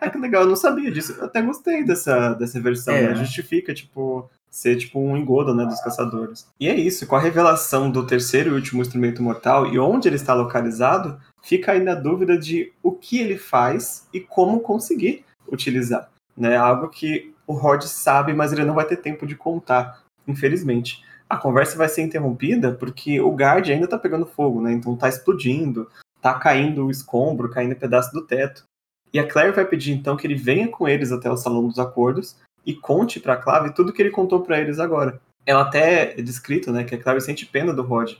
é que legal, eu não sabia disso. Eu até gostei dessa, dessa versão, é. né? Justifica, tipo, ser tipo um engodo, né, dos caçadores. E é isso, com a revelação do terceiro e último instrumento mortal e onde ele está localizado, fica ainda a dúvida de o que ele faz e como conseguir utilizar. Né? Algo que o Rod sabe, mas ele não vai ter tempo de contar, infelizmente a conversa vai ser interrompida porque o guard ainda tá pegando fogo, né? Então tá explodindo, tá caindo o escombro, caindo pedaço do teto. E a Claire vai pedir então que ele venha com eles até o salão dos acordos e conte para Clave tudo que ele contou para eles agora. Ela até é descrito, né, que a Clave sente pena do Rod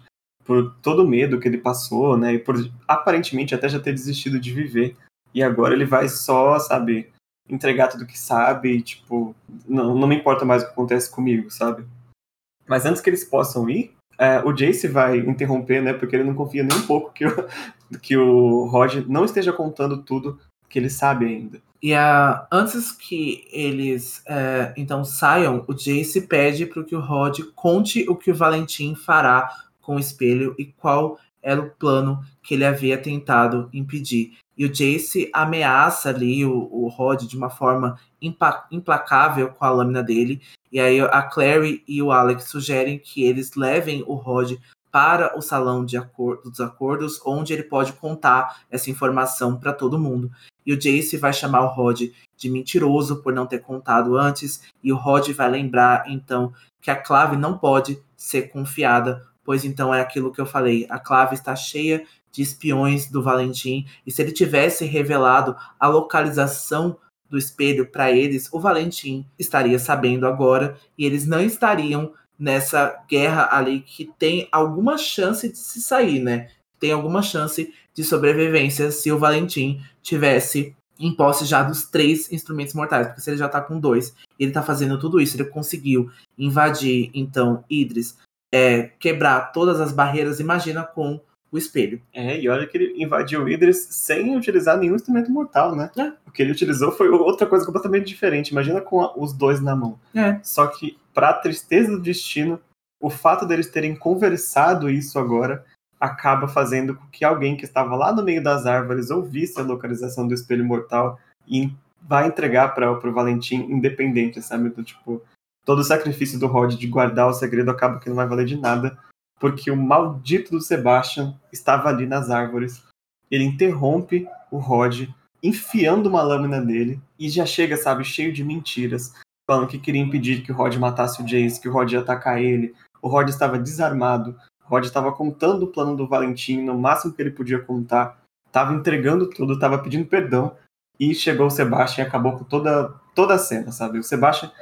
por todo o medo que ele passou, né, e por aparentemente até já ter desistido de viver. E agora ele vai só, sabe, entregar tudo que sabe, e, tipo, não, não me importa mais o que acontece comigo, sabe? Mas antes que eles possam ir, é, o Jace vai interromper, né? Porque ele não confia nem um pouco que o, que o Rod não esteja contando tudo que ele sabe ainda. E uh, antes que eles uh, então saiam, o Jace pede para que o Rod conte o que o Valentim fará com o espelho e qual era o plano que ele havia tentado impedir. E o Jace ameaça ali o, o Rod de uma forma implacável com a lâmina dele. E aí a Clary e o Alex sugerem que eles levem o Rod para o salão de acordo, dos acordos, onde ele pode contar essa informação para todo mundo. E o Jace vai chamar o Rod de mentiroso por não ter contado antes, e o Rod vai lembrar então que a clave não pode ser confiada, pois então é aquilo que eu falei, a clave está cheia de espiões do Valentim, e se ele tivesse revelado a localização do espelho para eles, o Valentim estaria sabendo agora e eles não estariam nessa guerra ali que tem alguma chance de se sair, né? Tem alguma chance de sobrevivência se o Valentim tivesse em posse já dos três instrumentos mortais, porque se ele já tá com dois, ele tá fazendo tudo isso, ele conseguiu invadir, então, Idris, é, quebrar todas as barreiras, imagina com o espelho. É, e olha que ele invadiu o Idris sem utilizar nenhum instrumento mortal, né? É. O que ele utilizou foi outra coisa completamente diferente. Imagina com a, os dois na mão. É. Só que, pra tristeza do destino, o fato deles terem conversado isso agora acaba fazendo com que alguém que estava lá no meio das árvores ouvisse a localização do espelho mortal e vai entregar para o Valentim independente, sabe? Então, tipo, todo o sacrifício do Rod de guardar o segredo acaba que não vai valer de nada, porque o maldito do Sebastian estava ali nas árvores. Ele interrompe o Rod, enfiando uma lâmina dele, e já chega, sabe, cheio de mentiras, falando que queria impedir que o Rod matasse o Jace, que o Rod ia atacar ele. O Rod estava desarmado, o Rod estava contando o plano do Valentim no máximo que ele podia contar, estava entregando tudo, estava pedindo perdão, e chegou o Sebastian e acabou com toda, toda a cena, sabe? O Sebastian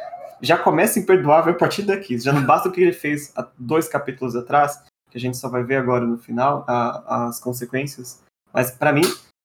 já começa imperdoável a partir daqui. Já não basta o que ele fez há dois capítulos atrás, que a gente só vai ver agora no final a, as consequências. Mas para mim,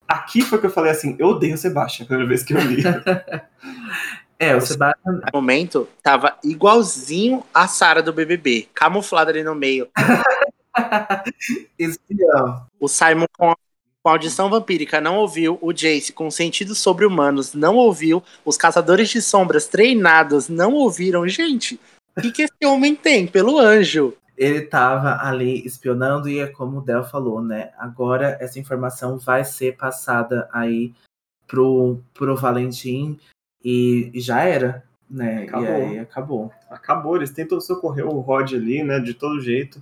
aqui foi que eu falei assim: eu odeio o Sebastião, a primeira vez que eu li. é, o Sebastião. No momento, tava igualzinho a Sara do BBB, camuflada ali no meio. Espião. O Simon com com audição vampírica não ouviu, o Jace com sentidos sobre-humanos não ouviu, os caçadores de sombras treinados não ouviram. Gente, o que, que esse homem tem pelo anjo? Ele estava ali espionando e é como o Del falou, né? Agora essa informação vai ser passada aí pro, pro Valentim e, e já era, né? Acabou. E aí acabou. Acabou, eles tentam socorrer o Rod ali, né? De todo jeito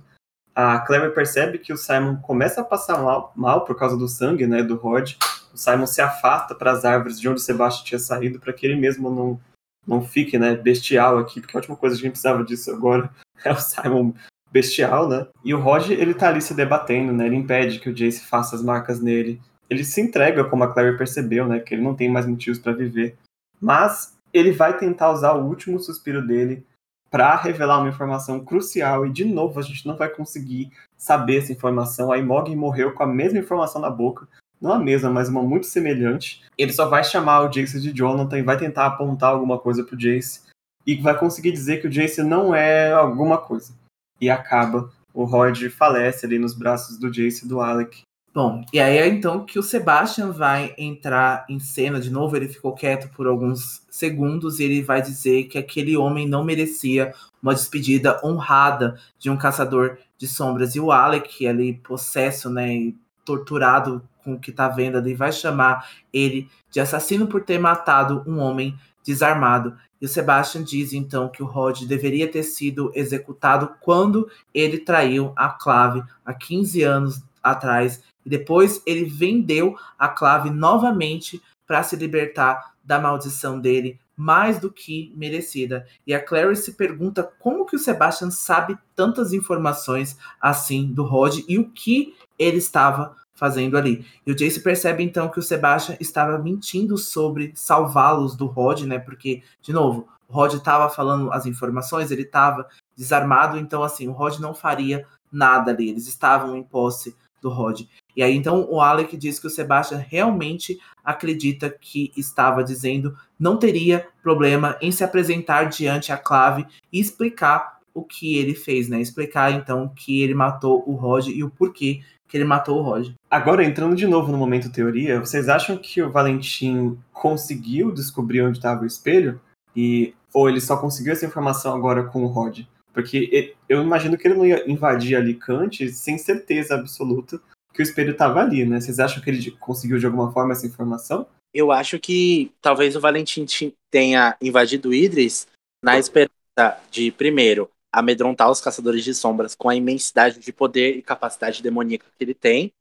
a Claire percebe que o Simon começa a passar mal, mal por causa do sangue, né, do Rod. O Simon se afasta para as árvores de onde o Sebastian tinha saído para que ele mesmo não não fique, né, bestial aqui, porque a última coisa que a gente precisava disso agora é o Simon bestial, né? E o Rod, ele tá ali se debatendo, né? Ele impede que o Jace faça as marcas nele. Ele se entrega, como a Claire percebeu, né, que ele não tem mais motivos para viver. Mas ele vai tentar usar o último suspiro dele para revelar uma informação crucial e de novo a gente não vai conseguir saber essa informação. A Imogen morreu com a mesma informação na boca, não a mesma, mas uma muito semelhante. Ele só vai chamar o Jace de Jonathan e vai tentar apontar alguma coisa pro Jace e vai conseguir dizer que o Jace não é alguma coisa. E acaba, o Rod falece ali nos braços do Jace e do Alec. Bom, e aí é então que o Sebastian vai entrar em cena de novo. Ele ficou quieto por alguns segundos e ele vai dizer que aquele homem não merecia uma despedida honrada de um caçador de sombras. E o Alec, ali possesso, né, e torturado com o que tá vendo ali, vai chamar ele de assassino por ter matado um homem desarmado. E o Sebastian diz então que o Rod deveria ter sido executado quando ele traiu a Clave há 15 anos atrás e depois ele vendeu a clave novamente para se libertar da maldição dele, mais do que merecida. E a Clary se pergunta como que o Sebastian sabe tantas informações assim do Rod e o que ele estava fazendo ali. E o Jace percebe então que o Sebastian estava mentindo sobre salvá-los do Rod, né? Porque, de novo, o Rod estava falando as informações, ele estava desarmado, então assim, o Rod não faria nada ali. Eles estavam em posse do Rod. E aí então o Alec diz que o Sebastian realmente acredita que estava dizendo não teria problema em se apresentar diante a Clave e explicar o que ele fez, né? Explicar então que ele matou o Rod e o porquê que ele matou o Rod. Agora entrando de novo no momento teoria, vocês acham que o Valentim conseguiu descobrir onde estava o espelho e ou ele só conseguiu essa informação agora com o Rod? Porque eu imagino que ele não ia invadir Alicante sem certeza absoluta que o espelho estava ali, né? Vocês acham que ele conseguiu de alguma forma essa informação? Eu acho que talvez o Valentim tenha invadido Idris na esperança de, primeiro, amedrontar os caçadores de sombras com a imensidade de poder e capacidade demoníaca que ele tem.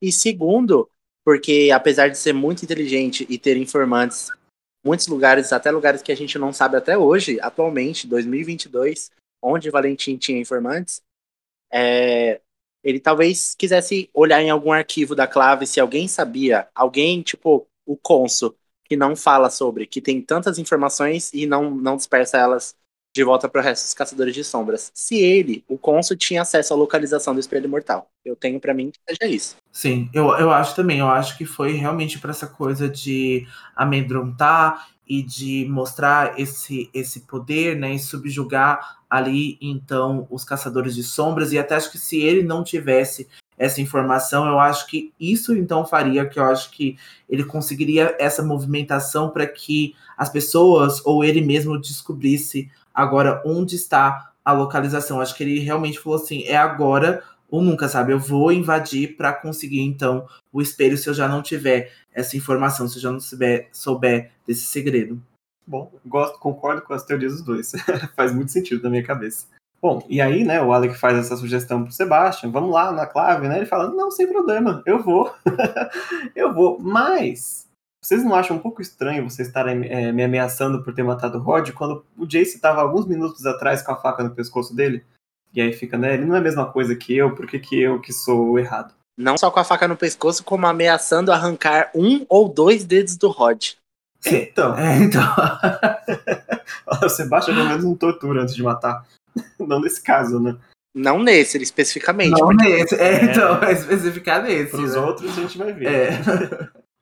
E segundo, porque apesar de ser muito inteligente e ter informantes muitos lugares, até lugares que a gente não sabe até hoje, atualmente, 2022, onde Valentim tinha informantes, é, Ele talvez quisesse olhar em algum arquivo da clave se alguém sabia, alguém, tipo, o Conso, que não fala sobre, que tem tantas informações e não, não dispersa elas de volta para o resto dos Caçadores de Sombras. Se ele, o Consul, tinha acesso à localização do Espelho Mortal. Eu tenho para mim que seja isso. Sim, eu, eu acho também. Eu acho que foi realmente para essa coisa de amedrontar e de mostrar esse, esse poder, né, e subjugar ali então os caçadores de sombras e até acho que se ele não tivesse essa informação, eu acho que isso então faria que eu acho que ele conseguiria essa movimentação para que as pessoas ou ele mesmo descobrisse agora onde está a localização. Acho que ele realmente falou assim: é agora ou nunca, sabe? Eu vou invadir para conseguir então o espelho se eu já não tiver essa informação, se eu já não souber, souber desse segredo. Bom, gosto, concordo com as teorias dos dois. faz muito sentido na minha cabeça. Bom, e aí, né, o Alec faz essa sugestão pro Sebastian, vamos lá na clave, né? Ele fala, não, sem problema, eu vou. eu vou. Mas vocês não acham um pouco estranho vocês estarem é, me ameaçando por ter matado o Rod quando o Jace estava alguns minutos atrás com a faca no pescoço dele? E aí fica, né? Ele não é a mesma coisa que eu, por que, que eu que sou errado? Não só com a faca no pescoço, como ameaçando arrancar um ou dois dedos do Rod. Então. É, então. o Sebastião pelo menos não tortura antes de matar. Não nesse caso, né? Não nesse, especificamente. Não porque... nesse, é, então, é especificar nesse. Para os né? outros a gente vai ver. É.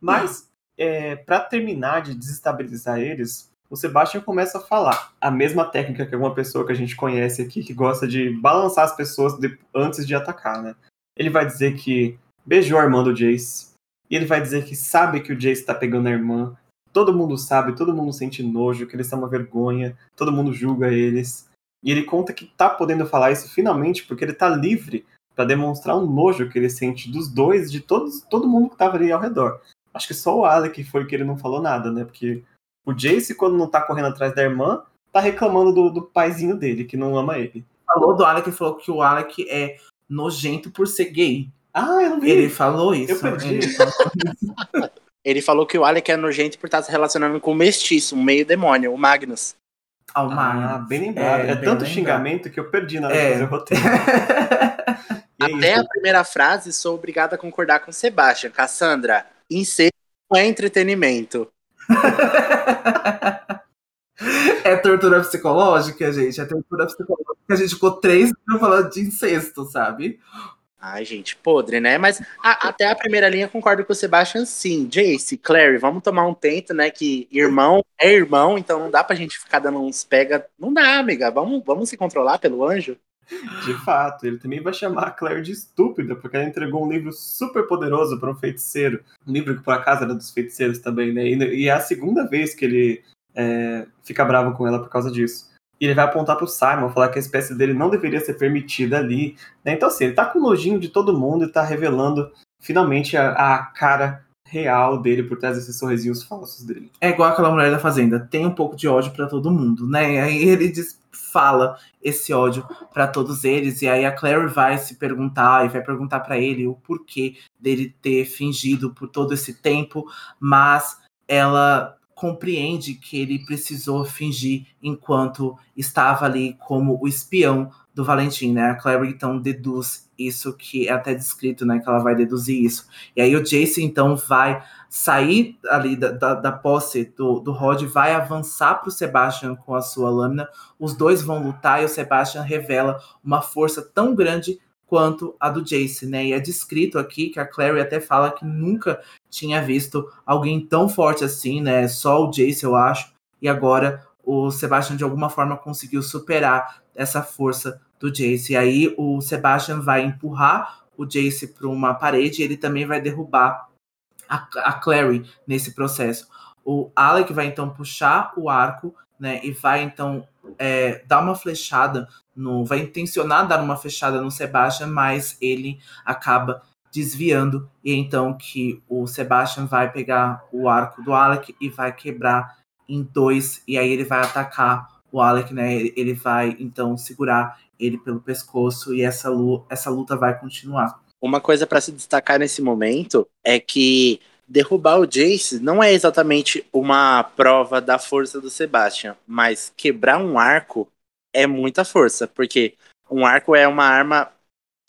Mas é, para terminar de desestabilizar eles, o Sebastian começa a falar a mesma técnica que alguma pessoa que a gente conhece aqui, que gosta de balançar as pessoas de, antes de atacar, né? Ele vai dizer que beijou a irmã do Jace, e ele vai dizer que sabe que o Jace está pegando a irmã, todo mundo sabe, todo mundo sente nojo, que eles são uma vergonha, todo mundo julga eles. E ele conta que tá podendo falar isso finalmente porque ele tá livre para demonstrar um nojo que ele sente dos dois, de todos, todo mundo que tava ali ao redor. Acho que só o Alec foi que ele não falou nada, né? Porque o Jace, quando não tá correndo atrás da irmã, tá reclamando do, do paizinho dele, que não ama ele. Falou do Alec e falou que o Alec é nojento por ser gay. Ah, eu não vi. Ele falou isso. Eu perdi. Ele falou, ele falou que o Alec é nojento por estar se relacionando com o mestiço, um meio demônio, o Magnus. Ah, o Magnus. Ah, bem lembrado. É, é bem tanto lembrado. xingamento que eu perdi na hora É. de fazer o roteiro. E é Até isso. a primeira frase, sou obrigada a concordar com Sebastian. Cassandra, incesto não é entretenimento. É tortura psicológica, gente. É tortura psicológica. A gente ficou três minutos falando de incesto, sabe? Ai, gente, podre, né? Mas a- até a primeira linha concordo com o Sebastian, sim. Jace, Clary, vamos tomar um tento, né? Que irmão é irmão, então não dá pra gente ficar dando uns pega. Não dá, amiga. Vamos, vamos se controlar pelo anjo? De fato, ele também vai chamar a Claire de estúpida, porque ela entregou um livro super poderoso para um feiticeiro. Um livro que por acaso era dos feiticeiros também, né? E, é a segunda vez que ele é, fica bravo com ela por causa disso. E ele vai apontar pro Simon, falar que a espécie dele não deveria ser permitida ali. né? Então, assim, ele tá com nojinho de todo mundo e tá revelando finalmente a, a cara real dele por trás desses sorrisinhos falsos dele. É igual aquela mulher da fazenda, tem um pouco de ódio pra todo mundo, né? Aí ele diz, fala esse ódio pra todos eles e aí a Clary vai se perguntar e vai perguntar pra ele o porquê dele ter fingido por todo esse tempo, mas ela compreende que ele precisou fingir enquanto estava ali como o espião do Valentim, né? A Clary então deduz isso que é até descrito, né? Que ela vai deduzir isso. E aí o Jace então vai sair ali da, da, da posse do, do Rod, vai avançar para o Sebastian com a sua lâmina. Os dois vão lutar e o Sebastian revela uma força tão grande quanto a do Jace, né? E é descrito aqui que a Clary até fala que nunca tinha visto alguém tão forte assim, né? Só o Jace, eu acho. E agora o Sebastian de alguma forma conseguiu superar essa força do Jace. E aí o Sebastian vai empurrar o Jace para uma parede e ele também vai derrubar a, a Clary nesse processo. O Alec vai então puxar o arco, né? E vai então é, dar uma flechada no. Vai intencionar dar uma flechada no Sebastian, mas ele acaba desviando. E então que o Sebastian vai pegar o arco do Alec e vai quebrar em dois. E aí ele vai atacar o Alec, né? Ele- Ele vai então segurar ele pelo pescoço e essa, lu essa luta vai continuar. Uma coisa pra se destacar nesse momento é que derrubar o Jace não é exatamente uma prova da força do Sebastian, mas quebrar um arco é muita força, porque um arco é uma arma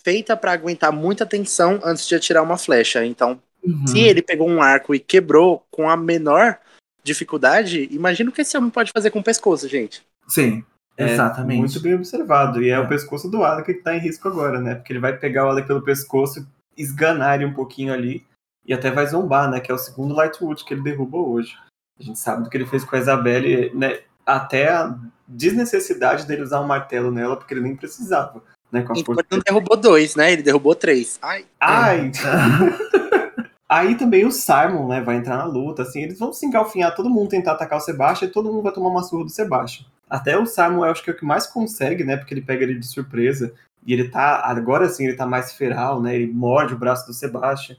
feita para aguentar muita tensão antes de atirar uma flecha. Então, Uhum. se ele pegou um arco e quebrou com a menor dificuldade, imagina o que esse homem pode fazer com o pescoço, gente. Sim, É, exatamente. Muito bem observado. E é o pescoço do Alec que tá em risco agora, né? Porque ele vai pegar o Alec pelo pescoço, esganar ele um pouquinho ali e até vai zombar, né? Que é o segundo Lightwood que ele derrubou hoje. A gente sabe do que ele fez com a Isabelle, né? Até a desnecessidade dele usar um martelo nela, porque ele nem precisava, né? Com a ele não derrubou dois, né? Ele derrubou três. Ai, Ai! Aí também o Simon, né, vai entrar na luta, assim, eles vão se engalfinhar, todo mundo tentar atacar o Sebastian e todo mundo vai tomar uma surra do Sebastian. Até o eu acho que é o que mais consegue, né, porque ele pega ele de surpresa, e ele tá, agora sim, ele tá mais feral, né, ele morde o braço do Sebastian.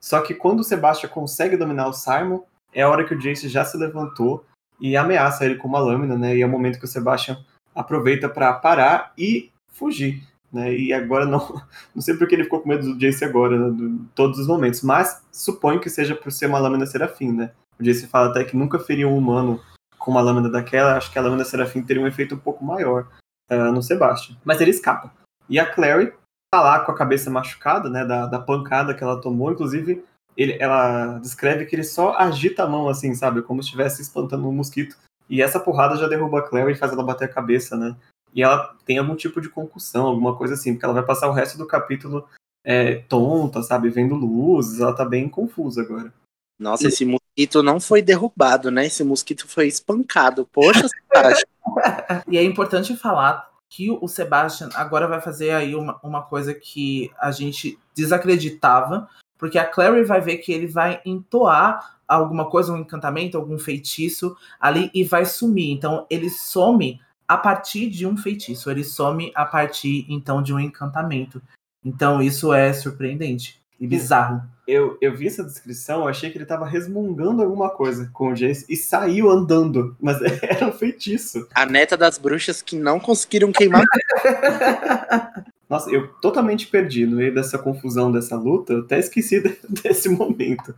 Só que quando o Sebastian consegue dominar o Simon, é a hora que o Jace já se levantou e ameaça ele com uma lâmina, né, e é o momento que o Sebastian aproveita para parar e fugir. Né, e agora não, não sei porque ele ficou com medo do Jace agora, né, do, todos os momentos, mas suponho que seja por ser uma lâmina serafim, né? O Jace fala até que nunca feriu um humano com uma lâmina daquela, acho que a lâmina serafim teria um efeito um pouco maior uh, no Sebastian. Mas ele escapa. E a Clary tá lá com a cabeça machucada, né, da, da pancada que ela tomou, inclusive ele, ela descreve que ele só agita a mão assim, sabe, como se estivesse espantando um mosquito. E essa porrada já derruba a Clary e faz ela bater a cabeça, né? e ela tem algum tipo de concussão, alguma coisa assim, porque ela vai passar o resto do capítulo é, tonta, sabe, vendo luzes, ela tá bem confusa agora. Nossa, esse mosquito não foi derrubado, né? Esse mosquito foi espancado. Poxa, Sebastian. E é importante falar que o Sebastian agora vai fazer aí uma, uma coisa que a gente desacreditava, porque a Clary vai ver que ele vai entoar alguma coisa, um encantamento, algum feitiço ali e vai sumir. Então ele some a partir de um feitiço, ele some a partir então de um encantamento. Então isso é surpreendente e bizarro. Eu, eu vi essa descrição, eu achei que ele tava resmungando alguma coisa com o Jace e saiu andando, mas era um feitiço. A neta das bruxas que não conseguiram queimar. Nossa, eu totalmente perdi no meio dessa confusão dessa luta, eu até esqueci desse momento.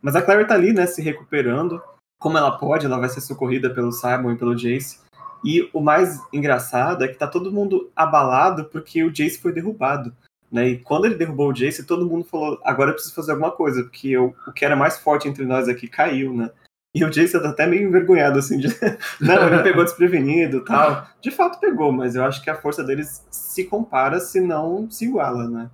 Mas a Claire tá ali, né, se recuperando. Como ela pode, ela vai ser socorrida pelo Simon e pelo Jace. E o mais engraçado é que tá todo mundo abalado porque o Jace foi derrubado. Né? E quando ele derrubou o Jace, todo mundo falou: agora eu preciso fazer alguma coisa, porque eu, o que era mais forte entre nós aqui caiu, né? E o Jace tá até meio envergonhado, assim, de. Não, ele pegou desprevenido tal. De fato pegou, mas eu acho que a força deles se compara, se não se iguala, né?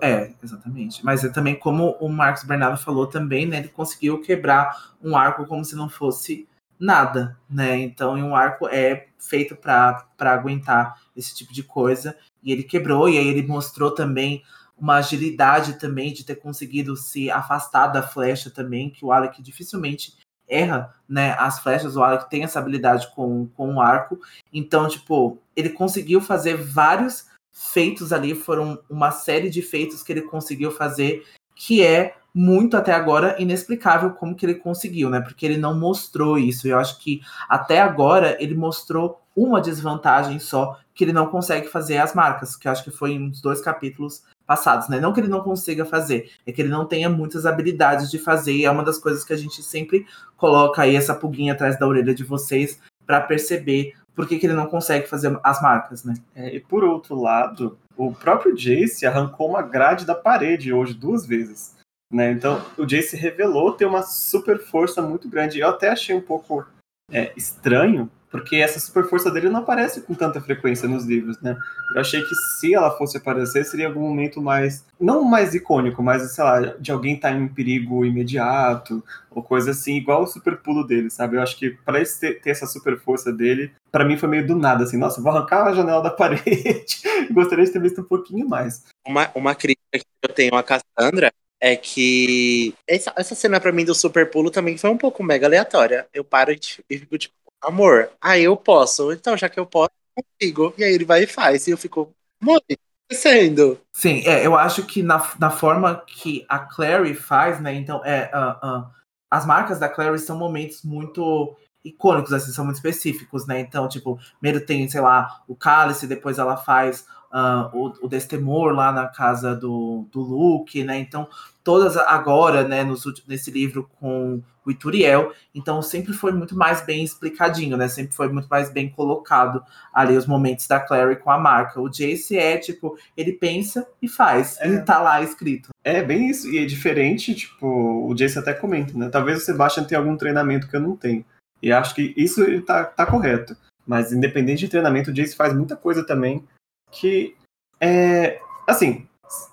É, exatamente. Mas é também como o Marcos Bernardo falou também, né? Ele conseguiu quebrar um arco como se não fosse nada, né? Então, um arco é feito para aguentar esse tipo de coisa. E ele quebrou, e aí ele mostrou também uma agilidade também de ter conseguido se afastar da flecha também, que o Alec dificilmente erra, né, as flechas, o Alec tem essa habilidade com, com o arco, então, tipo, ele conseguiu fazer vários feitos ali, foram uma série de feitos que ele conseguiu fazer, que é muito até agora inexplicável como que ele conseguiu, né? Porque ele não mostrou isso. Eu acho que até agora ele mostrou uma desvantagem só, que ele não consegue fazer as marcas, que acho que foi em uns dois capítulos passados, né? Não que ele não consiga fazer, é que ele não tenha muitas habilidades de fazer, e é uma das coisas que a gente sempre coloca aí essa pulguinha atrás da orelha de vocês para perceber por que, que, ele não consegue fazer as marcas, né? É, e por outro lado, o próprio Jace arrancou uma grade da parede hoje duas vezes. Né? Então, o Jace revelou ter uma super força muito grande. Eu até achei um pouco é, estranho, porque essa super força dele não aparece com tanta frequência nos livros, né? Eu achei que se ela fosse aparecer, seria algum momento mais. Não mais icônico, mas, sei lá, de alguém estar tá em perigo imediato, ou coisa assim, igual o super pulo dele, sabe? Eu acho que para ele ter, ter, essa super força dele, para mim foi meio do nada, assim, nossa, vou arrancar a janela da parede. Gostaria de ter visto um pouquinho mais. Uma, uma crítica que eu tenho a Cassandra é que essa, essa cena para mim do super pulo também foi um pouco mega aleatória. Eu paro e, e fico tipo, amor, aí eu posso, então já que eu posso, eu consigo. E aí ele vai e faz. E eu fico, amor, o que tá acontecendo? Sim, é, eu acho que na, na forma que a Clary faz, né? Então, é, uh, uh, as marcas da Clary são momentos muito icônicos, assim, são muito específicos, né? Então, tipo, primeiro tem, sei lá, o cálice, depois ela faz uh, o, o Destemor lá na casa do, do Luke, né? Então, todas agora, né, nos, nesse livro com o Ituriel, então sempre foi muito mais bem explicadinho, né? Sempre foi muito mais bem colocado ali os momentos da Clary com a marca. O Jace é tipo, ele pensa e faz, é. e tá lá escrito. É bem isso, e é diferente, tipo, o Jace até comenta, né? Talvez o Sebastian tenha algum treinamento que eu não tenho. E acho que isso ele tá, tá correto. Mas independente de treinamento, o Jace faz muita coisa também que é. Assim,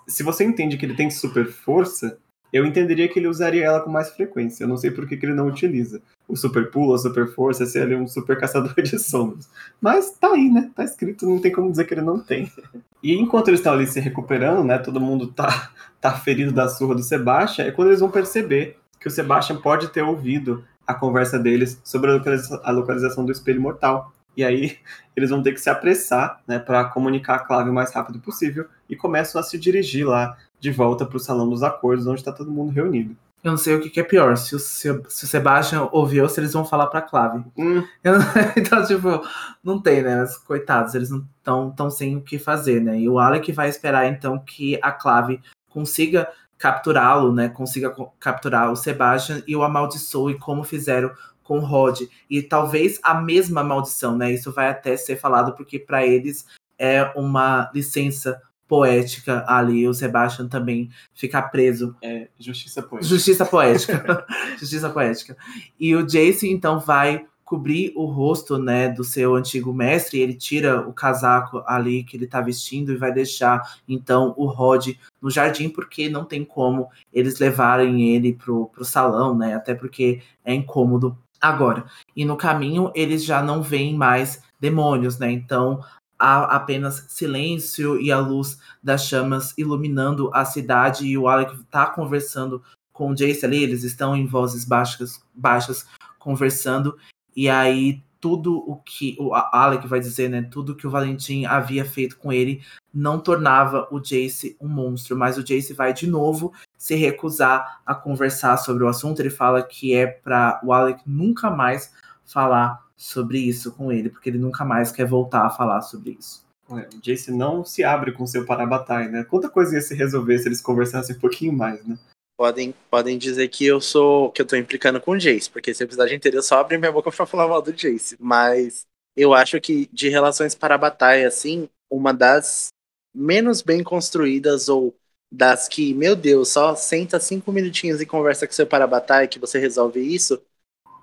se você entende que ele tem super força, eu entenderia que ele usaria ela com mais frequência. Eu não sei por que, que ele não utiliza. O super pulo, a super força, se ele é um super caçador de sombras. Mas tá aí, né? Tá escrito, não tem como dizer que ele não tem. E enquanto eles estão ali se recuperando, né? Todo mundo tá, tá ferido da surra do Sebastian, é quando eles vão perceber que o Sebastian pode ter ouvido a conversa deles sobre a localização do espelho mortal. E aí eles vão ter que se apressar, né, para comunicar a clave o mais rápido possível e começam a se dirigir lá de volta para o salão dos acordos, onde está todo mundo reunido. Eu não sei o que, que é pior, se o, se, o Sebastian ouviu ou se eles vão falar pra Clave. Hum. Não, então, tipo, não tem, né? Mas, coitados, eles não estão tão sem o que fazer, né? E o Alec vai esperar, então, que a Clave consiga capturá-lo, né? Consiga capturar o Sebastian e o amaldiçoe, como fizeram com Rod. E talvez a mesma maldição, né? Isso vai até ser falado, porque para eles é uma licença poética ali. O Sebastian também fica preso. É, justiça poética. Justiça poética. justiça poética. E o Jace, então, vai cobrir o rosto, né, do seu antigo mestre, ele tira o casaco ali que ele tá vestindo e vai deixar então o Rod no jardim porque não tem como eles levarem ele pro, pro salão, né? Até porque é incômodo agora. E no caminho eles já não veem mais demônios, né? Então há apenas silêncio e a luz das chamas iluminando a cidade e o Alec está conversando com o Jace ali, eles estão em vozes baixas, baixas conversando e aí tudo o que o Alec vai dizer, né, tudo que o Valentim havia feito com ele não tornava o Jace um monstro, mas o Jace vai de novo se recusar a conversar sobre o assunto. Ele fala que é para o Alec nunca mais falar sobre isso com ele, porque ele nunca mais quer voltar a falar sobre isso. É, o Jace não se abre com seu Parabatai, né? Quanta coisa ia se resolver se eles conversassem um pouquinho mais, né? Podem, podem dizer que eu sou que eu tô implicando com o Jace, porque esse episódio inteiro eu só abro minha boca pra falar mal do Jace. Mas eu acho que de relações para a batalha, assim, uma das menos bem construídas ou das que, meu Deus, só senta cinco minutinhos e conversa com seu para batalha que você resolve isso,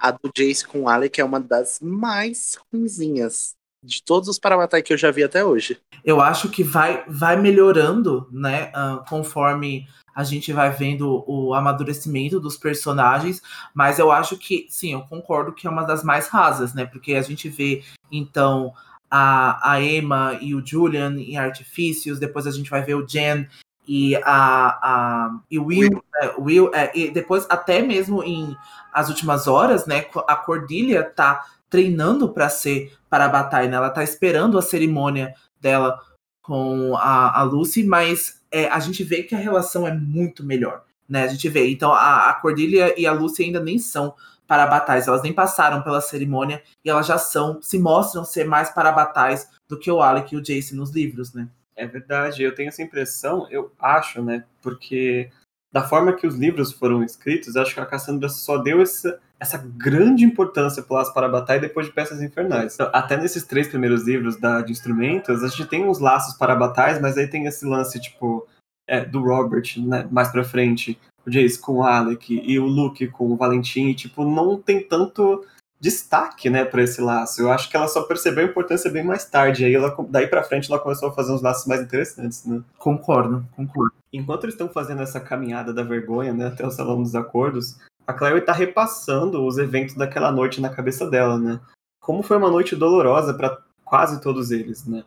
a do Jace com o Alec é uma das mais ruinzinhas de todos os para batalha que eu já vi até hoje. Eu acho que vai, vai melhorando, né, uh, conforme a gente vai vendo o amadurecimento dos personagens, mas eu acho que, sim, eu concordo que é uma das mais rasas, né, porque a gente vê, então, a, a Emma e o Julian em Artifícios, depois a gente vai ver o Jen e a, a e o Will, Will, é, Will é, e depois até mesmo em as últimas horas, né, a Cordilha tá treinando para ser para a batalha, né? Ela tá esperando a cerimônia dela com a, a Lucy, mas é, a gente vê que a relação é muito melhor, né? A gente vê, então a, a Cordilha e a Lucy ainda nem são para batalhas, elas nem passaram pela cerimônia e elas já são, se mostram ser mais para batalhas do que o Alec e o Jace nos livros, né? É verdade, eu tenho essa impressão, eu acho, né? Porque da forma que os livros foram escritos, acho que a Cassandra só deu essa, essa grande importância para as para batalha depois de Peças Infernais. Então, até nesses três primeiros livros da, de instrumentos, a gente tem uns laços para batalhas, mas aí tem esse lance, tipo, é, do Robert, né, mais pra frente, o Jace com o Alec e o Luke com o Valentim, e, tipo, não tem tanto destaque, né, para esse laço. Eu acho que ela só percebeu a importância bem mais tarde. Aí ela, daí para frente ela começou a fazer uns laços mais interessantes, né? Concordo, concordo. Enquanto eles estão fazendo essa caminhada da vergonha, né, até o salão dos acordos, a Claire está repassando os eventos daquela noite na cabeça dela, né? Como foi uma noite dolorosa para quase todos eles, né?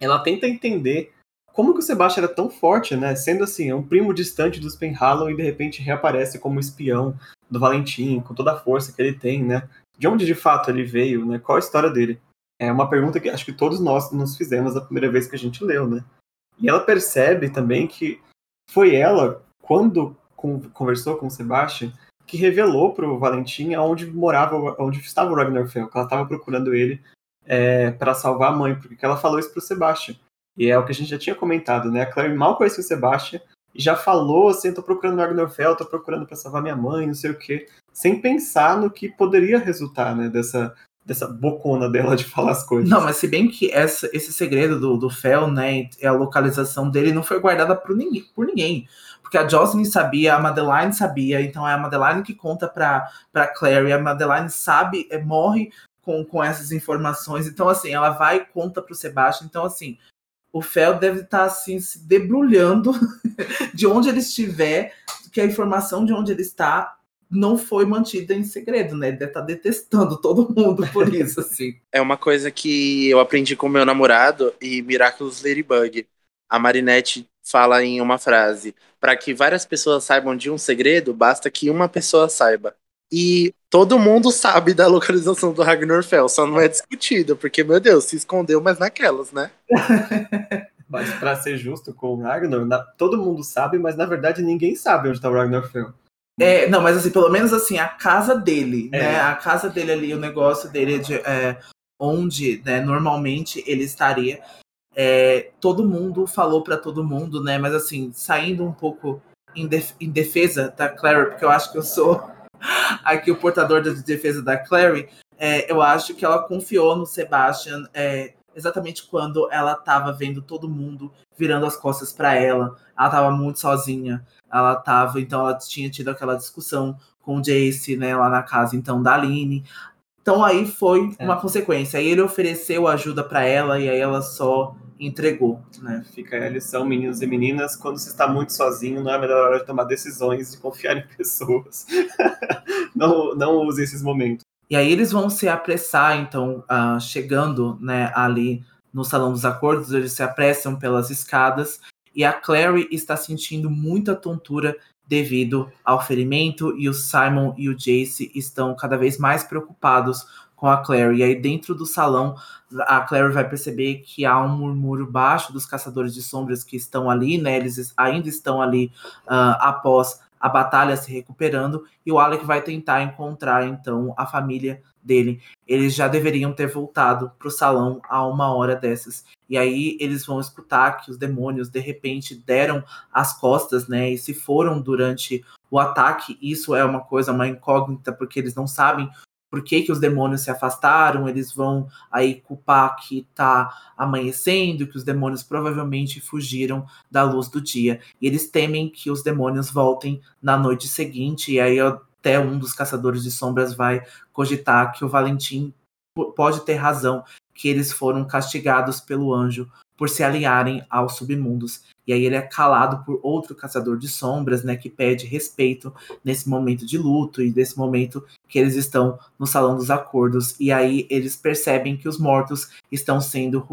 Ela tenta entender como que o Sebastian era tão forte, né? Sendo assim, é um primo distante dos Penhallow e de repente reaparece como espião do Valentim, com toda a força que ele tem, né? De onde de fato ele veio, né? Qual a história dele? É uma pergunta que acho que todos nós nos fizemos a primeira vez que a gente leu, né? E ela percebe também que foi ela, quando conversou com o Sebastian, que revelou para o Valentim aonde morava, onde estava o Ragnar Fel, que ela estava procurando ele é, para salvar a mãe, porque ela falou isso para o Sebastian. E é o que a gente já tinha comentado, né? A Clary mal conhecia o Sebastian e já falou assim, tô procurando Ragnarfell, tô procurando para salvar minha mãe, não sei o quê, sem pensar no que poderia resultar, né, dessa, dessa bocona dela de falar as coisas. Não, mas se bem que essa, esse segredo do, do Fel, né, a localização dele não foi guardada por ninguém, por ninguém. Porque a Jocelyn sabia, a Madeline sabia, então é a Madeline que conta pra, pra Clary, a Madeline sabe, é, morre com, com essas informações, então assim, ela vai e conta pro Sebastian, então assim, o Fel deve estar tá, assim se debrulhando de onde ele estiver, que a informação de onde ele está não foi mantida em segredo, né? Ele deve estar tá detestando todo mundo por isso, assim. É uma coisa que eu aprendi com meu namorado e Miraculous Ladybug. A Marinette fala em uma frase: para que várias pessoas saibam de um segredo, basta que uma pessoa saiba. E todo mundo sabe da localização do Ragnarfell, só não é discutido, porque, meu Deus, se escondeu, mas naquelas, né? mas para ser justo com o Ragnar, na, todo mundo sabe, mas na verdade ninguém sabe onde tá o Ragnarfell. É, não, mas assim, pelo menos assim, a casa dele, é. né? A casa dele ali, o negócio dele de é, onde, né, normalmente ele estaria. É, todo mundo falou para todo mundo, né? Mas assim, saindo um pouco em, def em defesa da Clara, porque eu acho que eu sou aqui o portador da defesa da Clary, é, eu acho que ela confiou no Sebastian é, exatamente quando ela estava vendo todo mundo virando as costas para ela. Ela estava muito sozinha. Ela estava, então ela tinha tido aquela discussão com o Jace, né, lá na casa então da Aline. Então aí foi é. uma consequência. Aí ele ofereceu ajuda para ela e aí ela só entregou, né? Fica aí a lição, meninos e meninas, quando você está muito sozinho, não é a melhor hora de tomar decisões, de confiar em pessoas. não, não use esses momentos. E aí eles vão se apressar, então, uh, chegando, né, ali no Salão dos Acordos, eles se apressam pelas escadas, e a Clary está sentindo muita tontura devido ao ferimento, e o Simon e o Jace estão cada vez mais preocupados com a Clary. E aí, dentro do salão, a Clary vai perceber que há um murmúrio baixo dos caçadores de sombras que estão ali, né? Eles ainda estão ali uh, após a batalha se recuperando. E o Alec vai tentar encontrar, então, a família dele. Eles já deveriam ter voltado para o salão a uma hora dessas. E aí eles vão escutar que os demônios de repente deram as costas, né? E se foram durante o ataque. Isso é uma coisa, uma incógnita, porque eles não sabem por que, que os demônios se afastaram, eles vão aí culpar que tá amanhecendo, que os demônios provavelmente fugiram da luz do dia. E eles temem que os demônios voltem na noite seguinte, e aí até um dos caçadores de sombras vai cogitar que o Valentim pode ter razão, que eles foram castigados pelo anjo por se alinharem aos submundos. E aí ele é calado por outro caçador de sombras, né, que pede respeito nesse momento de luto e nesse momento que eles estão no salão dos acordos. E aí eles percebem que os mortos estão sendo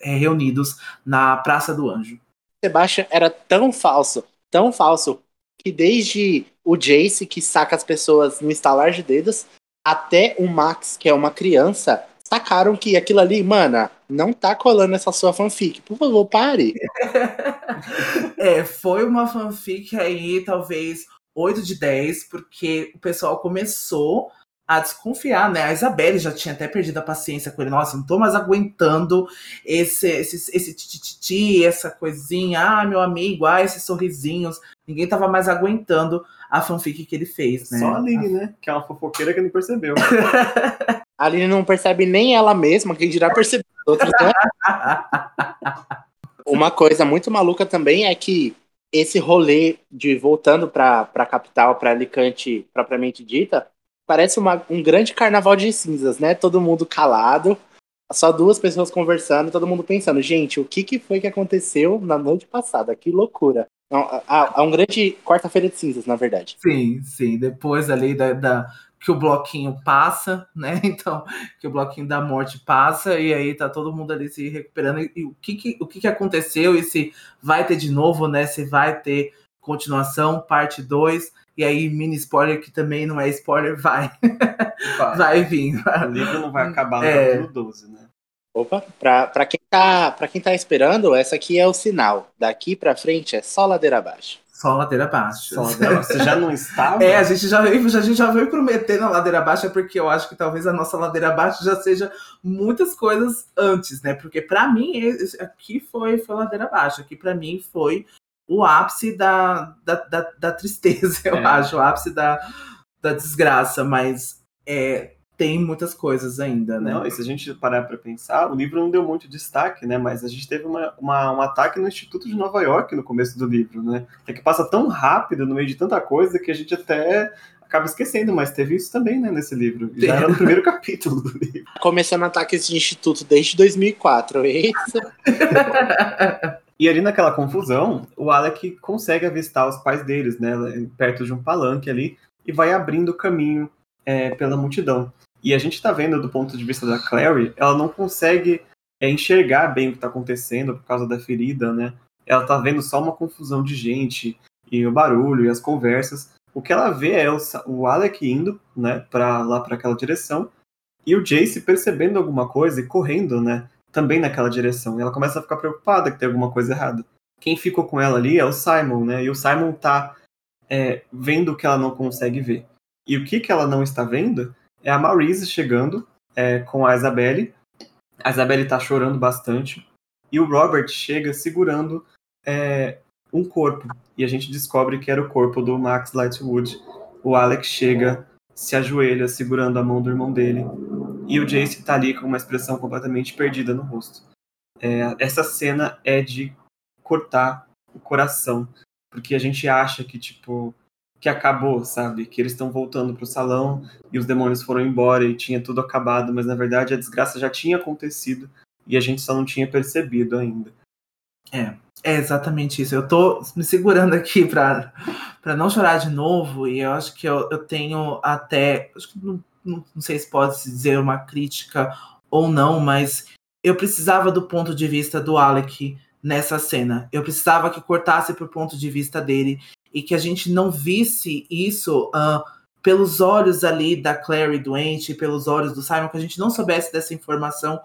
é, reunidos na Praça do Anjo. Sebastian era tão falso, tão falso, que desde o Jace, que saca as pessoas no estalar de dedos, até o Max, que é uma criança, sacaram que aquilo ali, mana, não tá colando essa sua fanfic. Por favor, pare. é, foi uma fanfic aí, talvez 8 de 10, porque o pessoal começou a desconfiar, né? A Isabelle já tinha até perdido a paciência com ele. Nossa, não tô mais aguentando esse esse esse tititi, essa coisinha. Ah, meu amigo, ah, esses sorrisinhos. Ninguém tava mais aguentando a fanfic que ele fez, né? Só a Aline, né? Que é uma fofoqueira que não percebeu. a Aline não percebe nem ela mesma, quem dirá perceber outros, né? Uma coisa muito maluca também é que esse rolê de voltando para a capital, para Alicante propriamente dita, parece uma, um grande carnaval de cinzas, né? Todo mundo calado, só duas pessoas conversando, todo mundo pensando, gente, o que, que foi que aconteceu na noite passada? Que loucura. Há um grande quarta-feira de cinzas, na verdade. Sim, sim. Depois ali da, da, que o bloquinho passa, né? Então, que o bloquinho da morte passa, e aí tá todo mundo ali se recuperando. E, e o, que, que, o que, que aconteceu? E se vai ter de novo, né? Se vai ter continuação, parte 2. E aí, mini spoiler, que também não é spoiler, vai. Vai, vai vir. O livro não vai acabar no é... capítulo 12, né? Opa, pra, pra, quem tá, pra quem tá esperando, essa aqui é o sinal. Daqui pra frente é só ladeira abaixo. Só ladeira abaixo. Só ladeira abaixo. Você já não estava? É, a gente já veio, a gente já veio prometendo a ladeira abaixo, porque eu acho que talvez a nossa ladeira abaixo já seja muitas coisas antes, né? Porque para mim, aqui foi, foi ladeira abaixo. Aqui para mim foi o ápice da, da, da, da tristeza, eu é. acho, o ápice da, da desgraça, mas é, tem muitas coisas ainda, né? Não, e se a gente parar para pensar, o livro não deu muito destaque, né? Mas a gente teve uma, uma, um ataque no Instituto de Nova York no começo do livro, né? É que passa tão rápido no meio de tanta coisa que a gente até acaba esquecendo, mas teve isso também, né, nesse livro. Já era no primeiro capítulo do livro. Começando ataques de instituto desde 2004, é isso? e ali naquela confusão, o Alec consegue avistar os pais deles, né, perto de um palanque ali, e vai abrindo o caminho é, pela multidão. E a gente está vendo do ponto de vista da Clary, ela não consegue é, enxergar bem o que está acontecendo por causa da ferida, né? Ela está vendo só uma confusão de gente e o barulho e as conversas. O que ela vê é o, Alec indo, né, para lá para aquela direção e o Jace percebendo alguma coisa e correndo, né, também naquela direção. E ela começa a ficar preocupada que tem alguma coisa errada. Quem ficou com ela ali é o Simon, né? E o Simon tá é, vendo o que ela não consegue ver. E o que, que ela não está vendo é a Maurice chegando é, com a Isabelle. A Isabelle está chorando bastante. E o Robert chega segurando é, um corpo. E a gente descobre que era o corpo do Max Lightwood. O Alex chega, se ajoelha, segurando a mão do irmão dele. E o Jace está ali com uma expressão completamente perdida no rosto. É, essa cena é de cortar o coração. Porque a gente acha que, tipo, que acabou, sabe? Que eles estão voltando pro salão e os demônios foram embora e tinha tudo acabado, mas na verdade a desgraça já tinha acontecido e a gente só não tinha percebido ainda. É, é exatamente isso. Eu tô me segurando aqui pra, pra não chorar de novo e eu acho que eu, eu tenho até. Acho que não, não, não sei se pode se dizer uma crítica ou não, mas eu precisava do ponto de vista do Alec nessa cena. Eu precisava que cortasse pro ponto de vista dele e que a gente não visse isso uh, pelos olhos ali da Clary doente, pelos olhos do Simon, que a gente não soubesse dessa informação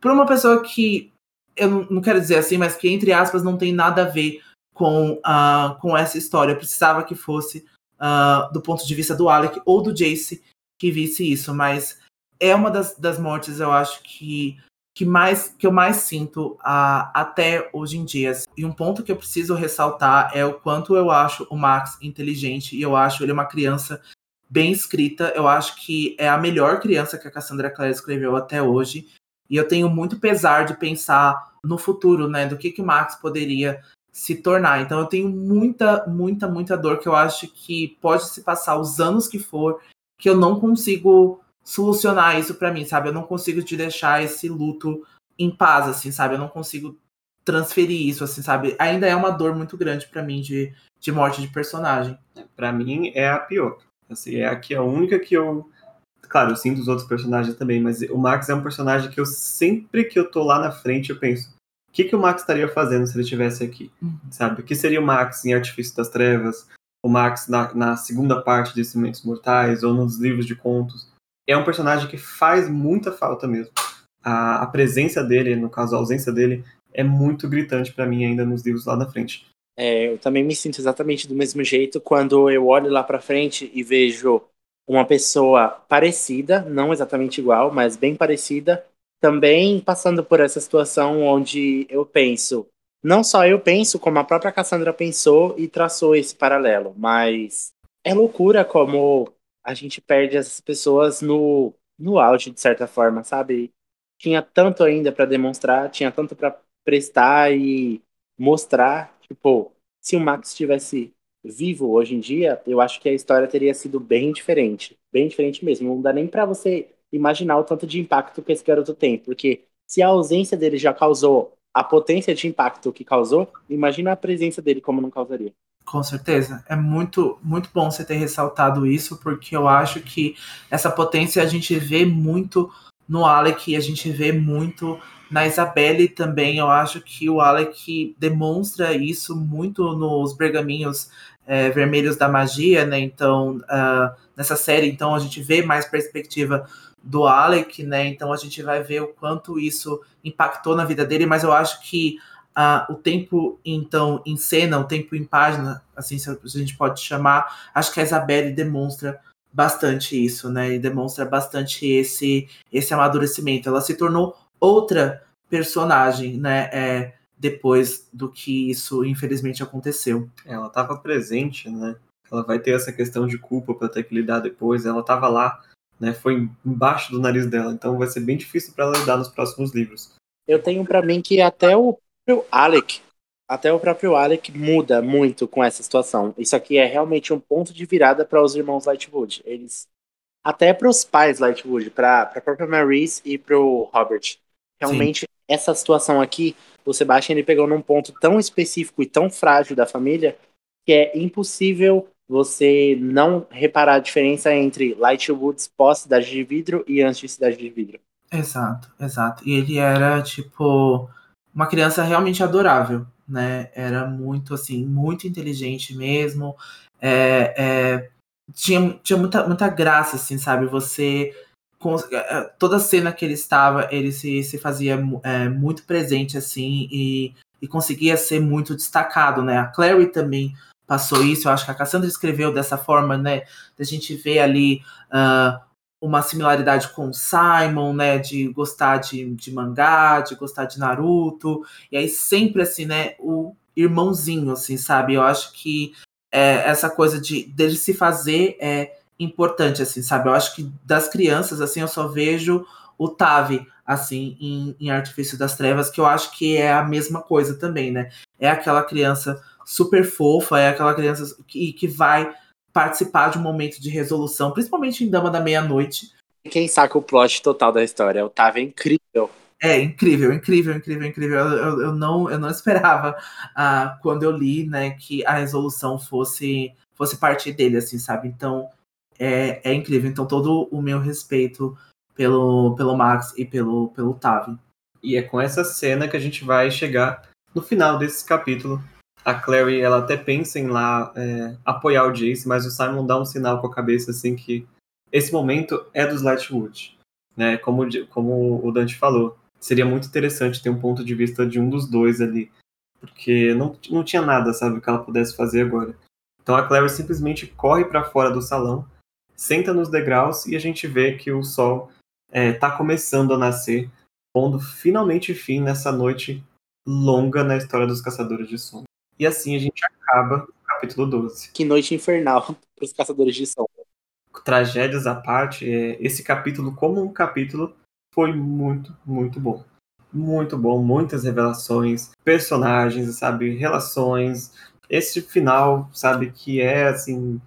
por uma pessoa que eu não, não quero dizer assim, mas que entre aspas não tem nada a ver com, uh, com essa história. Eu precisava que fosse uh, do ponto de vista do Alec ou do Jace que visse isso, mas é uma das, das mortes, eu acho que que mais que eu mais sinto até hoje em dia. E um ponto que eu preciso ressaltar é o quanto eu acho o Max inteligente e eu acho ele uma criança bem escrita. Eu acho que é a melhor criança que a Cassandra Clare escreveu até hoje. E eu tenho muito pesar de pensar no futuro, né, do que que o Max poderia se tornar. Então eu tenho muita, muita, muita dor que eu acho que pode se passar os anos que for, que eu não consigo solucionar isso para mim, sabe? Eu não consigo te deixar esse luto em paz, assim, sabe? Eu não consigo transferir isso, assim, sabe? Ainda é uma dor muito grande para mim de, de morte de personagem. Para mim é a pior. Assim, é a que a única que eu Claro, eu sinto os outros personagens também, mas o Max é um personagem que eu sempre que eu tô lá na frente eu penso, o que, que o Max estaria fazendo se ele estivesse aqui? Uhum. Sabe? O que seria o Max em Artifício das Trevas? O Max na, na segunda parte de Cimentos Mortais ou nos livros de contos? É um personagem que faz muita falta mesmo. A, a presença dele, no caso a ausência dele, é muito gritante para mim ainda nos livros lá na frente. É, eu também me sinto exatamente do mesmo jeito quando eu olho lá para frente e vejo uma pessoa parecida, não exatamente igual, mas bem parecida, também passando por essa situação onde eu penso, não só eu penso, como a própria Cassandra pensou e traçou esse paralelo, mas é loucura como a gente perde essas pessoas no, no auge, de certa forma, sabe? Tinha tanto ainda para demonstrar, tinha tanto para prestar e mostrar. Tipo, se o Max estivesse vivo hoje em dia, eu acho que a história teria sido bem diferente. Bem diferente mesmo. Não dá nem para você imaginar o tanto de impacto que esse garoto tem. Porque se a ausência dele já causou a potência de impacto que causou, imagina a presença dele como não causaria. Com certeza. É muito, muito bom você ter ressaltado isso, porque eu acho que essa potência a gente vê muito no Alec a gente vê muito na Isabelle também. Eu acho que o Alec demonstra isso muito nos pergaminhos é, vermelhos da magia, né? Então, uh, nessa série, então, a gente vê mais perspectiva do Alec, né? Então a gente vai ver o quanto isso impactou na vida dele, mas eu acho que uh, o tempo, então, em cena, o tempo em página, assim, se a gente pode chamar, acho que a Isabelle demonstra bastante isso, né? E demonstra bastante esse, esse amadurecimento. Ela se tornou outra personagem, né? É, depois do que isso, infelizmente, aconteceu. Ela estava presente, né? Ela vai ter essa questão de culpa para ter que lidar depois. Ela estava lá, né? Foi embaixo do nariz dela. Então vai ser bem difícil para ela lidar nos próximos livros. Eu tenho para mim que até o Alec, até o próprio Alec muda muito com essa situação. Isso aqui é realmente um ponto de virada para os irmãos Lightwood. Eles até para os pais Lightwood, para a própria Maurice e para o Robert. Realmente Sim. essa situação aqui, o Sebastian ele pegou num ponto tão específico e tão frágil da família que é impossível você não reparar a diferença entre Lightwoods pós Cidade de Vidro e antes de Cidade de Vidro. Exato, exato. E ele era, tipo, uma criança realmente adorável, né? Era muito, assim, muito inteligente mesmo. É, é, tinha tinha muita, muita graça, assim, sabe? Você. Com, é, é, toda cena que ele estava, ele se, se fazia é, muito presente, assim, e, e conseguia ser muito destacado, né? A Clary também passou isso, eu acho que a Cassandra escreveu dessa forma, né? Da gente ver ali uh, uma similaridade com o Simon, né? De gostar de, de mangá, de gostar de Naruto. E aí sempre assim, né? O irmãozinho, assim, sabe? Eu acho que é, essa coisa de dele se fazer é importante, assim, sabe? Eu acho que das crianças, assim, eu só vejo o Tavi, assim, em, em Artifício das Trevas, que eu acho que é a mesma coisa também, né? É aquela criança super fofa, é aquela criança que, que vai participar de um momento de resolução, principalmente em Dama da Meia-Noite. Quem saca o plot total da história? O Otávio é incrível. É incrível, incrível, incrível, incrível. Eu, eu, não, eu não esperava uh, quando eu li, né, que a resolução fosse fosse partir dele, assim, sabe? Então é, é incrível. Então todo o meu respeito pelo, pelo Max e pelo pelo Tavi. E é com essa cena que a gente vai chegar no final desse capítulo, a Clary ela até pensa em lá é, apoiar o Jace, mas o Simon dá um sinal com a cabeça assim que esse momento é dos Lightwood, né? Como, como o Dante falou, seria muito interessante ter um ponto de vista de um dos dois ali, porque não, não tinha nada, sabe, que ela pudesse fazer agora. Então a Clary simplesmente corre para fora do salão, senta nos degraus e a gente vê que o sol está é, começando a nascer, pondo finalmente fim nessa noite longa na história dos Caçadores de Sombra. E assim a gente acaba o capítulo 12. Que noite infernal para os caçadores de sombra. Tragédias à parte, é, esse capítulo, como um capítulo, foi muito, muito bom. Muito bom, muitas revelações, personagens, sabe, relações. Esse final, sabe, que é assim,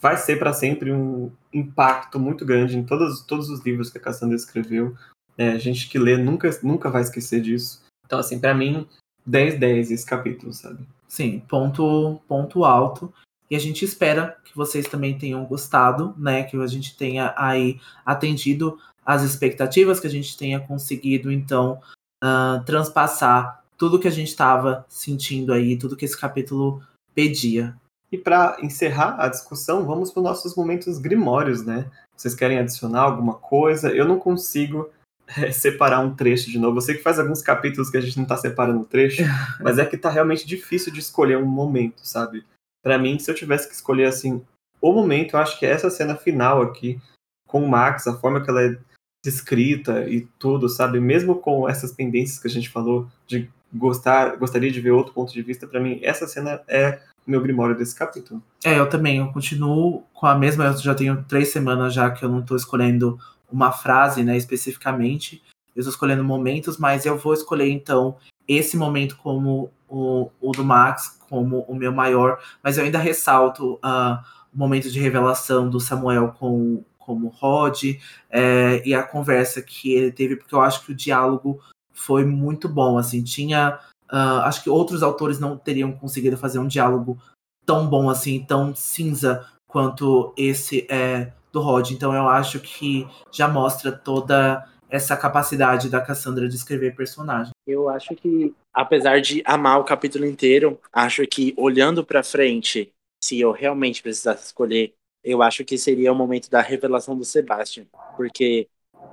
vai ser para sempre um impacto muito grande em todos, todos os livros que a Cassandra escreveu. É, a gente que lê nunca, nunca vai esquecer disso. Então, assim, para mim, 10-10 esse capítulo, sabe? Sim, ponto, ponto alto. E a gente espera que vocês também tenham gostado, né? Que a gente tenha aí atendido as expectativas, que a gente tenha conseguido, então, uh, transpassar tudo que a gente estava sentindo aí, tudo que esse capítulo pedia. E para encerrar a discussão, vamos para os nossos momentos grimórios, né? Vocês querem adicionar alguma coisa? Eu não consigo é, separar um trecho de novo. Eu sei que faz alguns capítulos que a gente não tá separando o trecho, mas é que tá realmente difícil de escolher um momento, sabe? Para mim, se eu tivesse que escolher assim, o momento, eu acho que é essa cena final aqui com o Max, a forma que ela é descrita e tudo, sabe? Mesmo com essas pendências que a gente falou de gostar, gostaria de ver outro ponto de vista, para mim essa cena é o meu grimório desse capítulo. É, eu também, eu continuo com a mesma, eu já tenho três semanas já que eu não tô escolhendo uma frase, né, especificamente. Eu estou escolhendo momentos, mas eu vou escolher então esse momento como o, o do Max, como o meu maior, mas eu ainda ressalto uh, o momento de revelação do Samuel com como Rod é, e a conversa que ele teve, porque eu acho que o diálogo foi muito bom. Assim, tinha. Uh, acho que outros autores não teriam conseguido fazer um diálogo tão bom assim, tão cinza quanto esse é, do Rod. Então eu acho que já mostra toda essa capacidade da Cassandra de escrever personagem. Eu acho que, apesar de amar o capítulo inteiro, acho que olhando para frente, se eu realmente precisasse escolher, eu acho que seria o momento da revelação do Sebastian, porque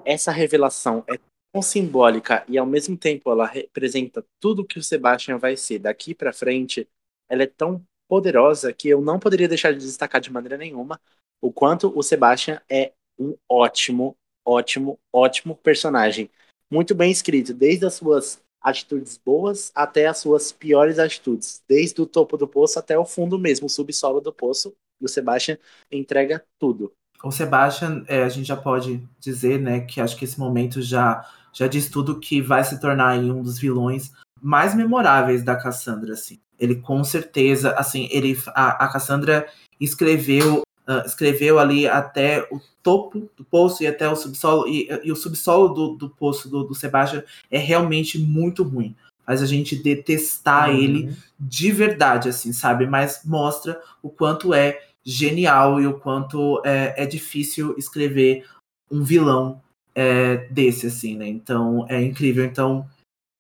essa revelação é tão simbólica e ao mesmo tempo ela representa tudo que o Sebastian vai ser daqui para frente, ela é tão poderosa que eu não poderia deixar de destacar de maneira nenhuma o quanto o Sebastian é um ótimo, ótimo, ótimo personagem. Muito bem escrito, desde as suas atitudes boas até as suas piores atitudes, desde o topo do poço até o fundo mesmo, o subsolo do poço. O Sebastian entrega tudo. O Sebastian, é, a gente já pode dizer, né, que acho que esse momento já já diz tudo que vai se tornar um dos vilões mais memoráveis da Cassandra, assim. Ele com certeza, assim, ele a, a Cassandra escreveu uh, escreveu ali até o topo do poço e até o subsolo e, e o subsolo do, do poço do, do Sebastian é realmente muito ruim. Faz a gente detestar uhum. ele de verdade, assim, sabe? Mas mostra o quanto é genial e o quanto é, é difícil escrever um vilão é, desse, assim, né? Então é incrível. Então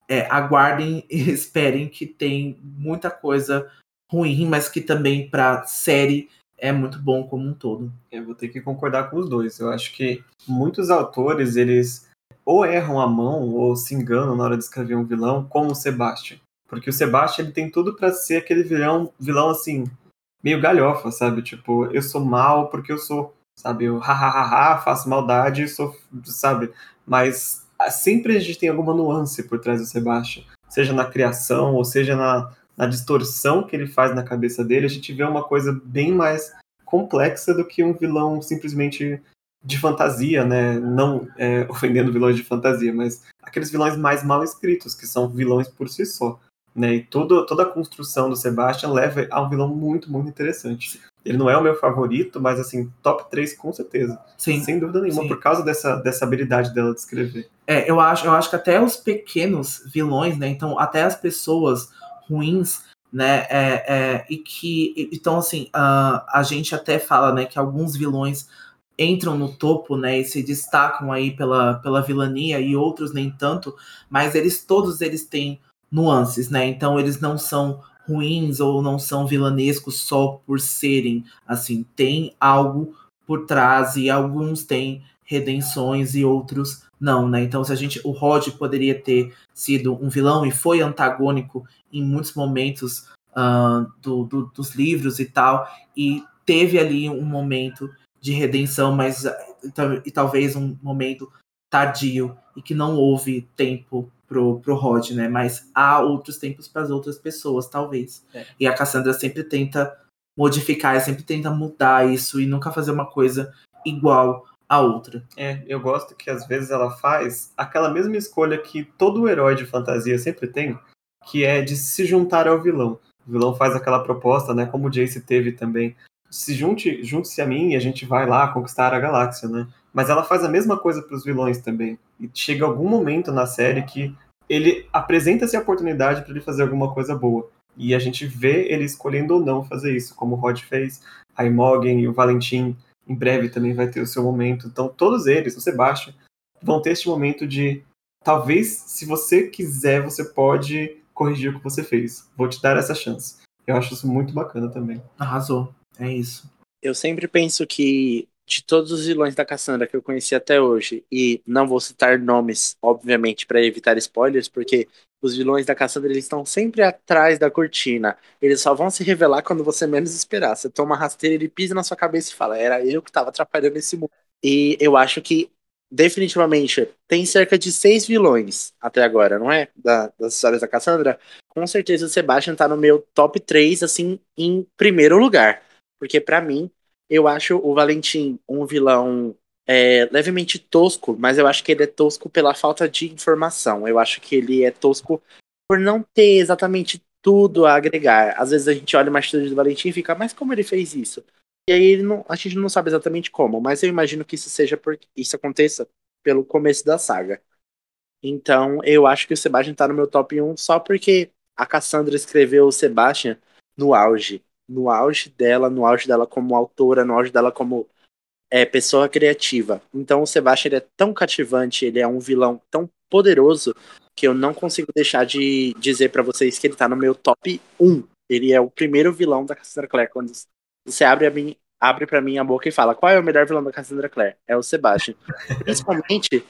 é, aguardem e esperem que tem muita coisa ruim, mas que também para série é muito bom como um todo. Eu vou ter que concordar com os dois. Eu acho que muitos autores eles ou erram a mão ou se enganam na hora de escrever um vilão, como o Sebastian. Porque o Sebastian ele tem tudo para ser aquele vilão, vilão assim, meio galhofa, sabe? Tipo, eu sou mal porque eu sou sabe? Eu hahaha, faço maldade, sou, sabe? Mas ah, sempre a gente tem alguma nuance por trás do Sebastian, seja na criação ou seja na, na distorção que ele faz na cabeça dele, a gente vê uma coisa bem mais complexa do que um vilão simplesmente de fantasia, né? Não é, ofendendo vilões de fantasia, mas aqueles vilões mais mal escritos, que são vilões por si só. Né? E todo, toda a construção do Sebastian leva a um vilão muito, muito interessante. Ele não é o meu favorito, mas assim, top 3 com certeza. Sim. Sem dúvida nenhuma, Sim. por causa dessa, dessa habilidade dela de escrever. É, eu acho, eu acho que até os pequenos vilões, né? Então, até as pessoas ruins, né? É, é, e que. Então, assim, uh, a gente até fala, né, que alguns vilões entram no topo, né, e se destacam aí pela, pela vilania e outros nem tanto, mas eles todos eles têm nuances, né? Então eles não são ruins ou não são vilanescos só por serem, assim, tem algo por trás e alguns têm redenções e outros não, né? Então se a gente o Rod poderia ter sido um vilão e foi antagônico em muitos momentos uh, do, do, dos livros e tal e teve ali um momento de redenção, mas e talvez um momento tardio e que não houve tempo pro, pro Rod, né? Mas há outros tempos para as outras pessoas, talvez. É. E a Cassandra sempre tenta modificar, sempre tenta mudar isso e nunca fazer uma coisa igual a outra. É, eu gosto que às vezes ela faz aquela mesma escolha que todo herói de fantasia sempre tem, que é de se juntar ao vilão. O vilão faz aquela proposta, né? Como o Jace teve também. Se junte, junte-se a mim e a gente vai lá conquistar a galáxia, né? Mas ela faz a mesma coisa para os vilões também. E chega algum momento na série que ele apresenta essa oportunidade para ele fazer alguma coisa boa. E a gente vê ele escolhendo ou não fazer isso, como o Rod fez, a Imogen e o Valentim em breve também vai ter o seu momento. Então todos eles, o Sebastião, vão ter este momento de talvez se você quiser, você pode corrigir o que você fez. Vou te dar essa chance. Eu acho isso muito bacana também. Arrasou. É isso. Eu sempre penso que de todos os vilões da Cassandra que eu conheci até hoje, e não vou citar nomes, obviamente, para evitar spoilers, porque os vilões da Cassandra eles estão sempre atrás da cortina. Eles só vão se revelar quando você menos esperar. Você toma rasteira, ele pisa na sua cabeça e fala: Era eu que estava atrapalhando esse mundo. E eu acho que, definitivamente, tem cerca de seis vilões até agora, não é? Da, das histórias da Cassandra. Com certeza o Sebastian tá no meu top 3, assim, em primeiro lugar. Porque para mim, eu acho o Valentim um vilão é, levemente tosco, mas eu acho que ele é tosco pela falta de informação. Eu acho que ele é tosco por não ter exatamente tudo a agregar. Às vezes a gente olha uma atitude do Valentim e fica, mas como ele fez isso? E aí não, a gente não sabe exatamente como, mas eu imagino que isso seja porque isso aconteça pelo começo da saga. Então eu acho que o Sebastian tá no meu top 1 só porque a Cassandra escreveu o Sebastian no auge no auge dela, no auge dela como autora, no auge dela como é, pessoa criativa. Então o Sebastian ele é tão cativante, ele é um vilão tão poderoso que eu não consigo deixar de dizer para vocês que ele tá no meu top 1. Ele é o primeiro vilão da Cassandra Clare. Quando você abre a abre para mim a boca e fala qual é o melhor vilão da Cassandra Clare? É o Sebastian. Principalmente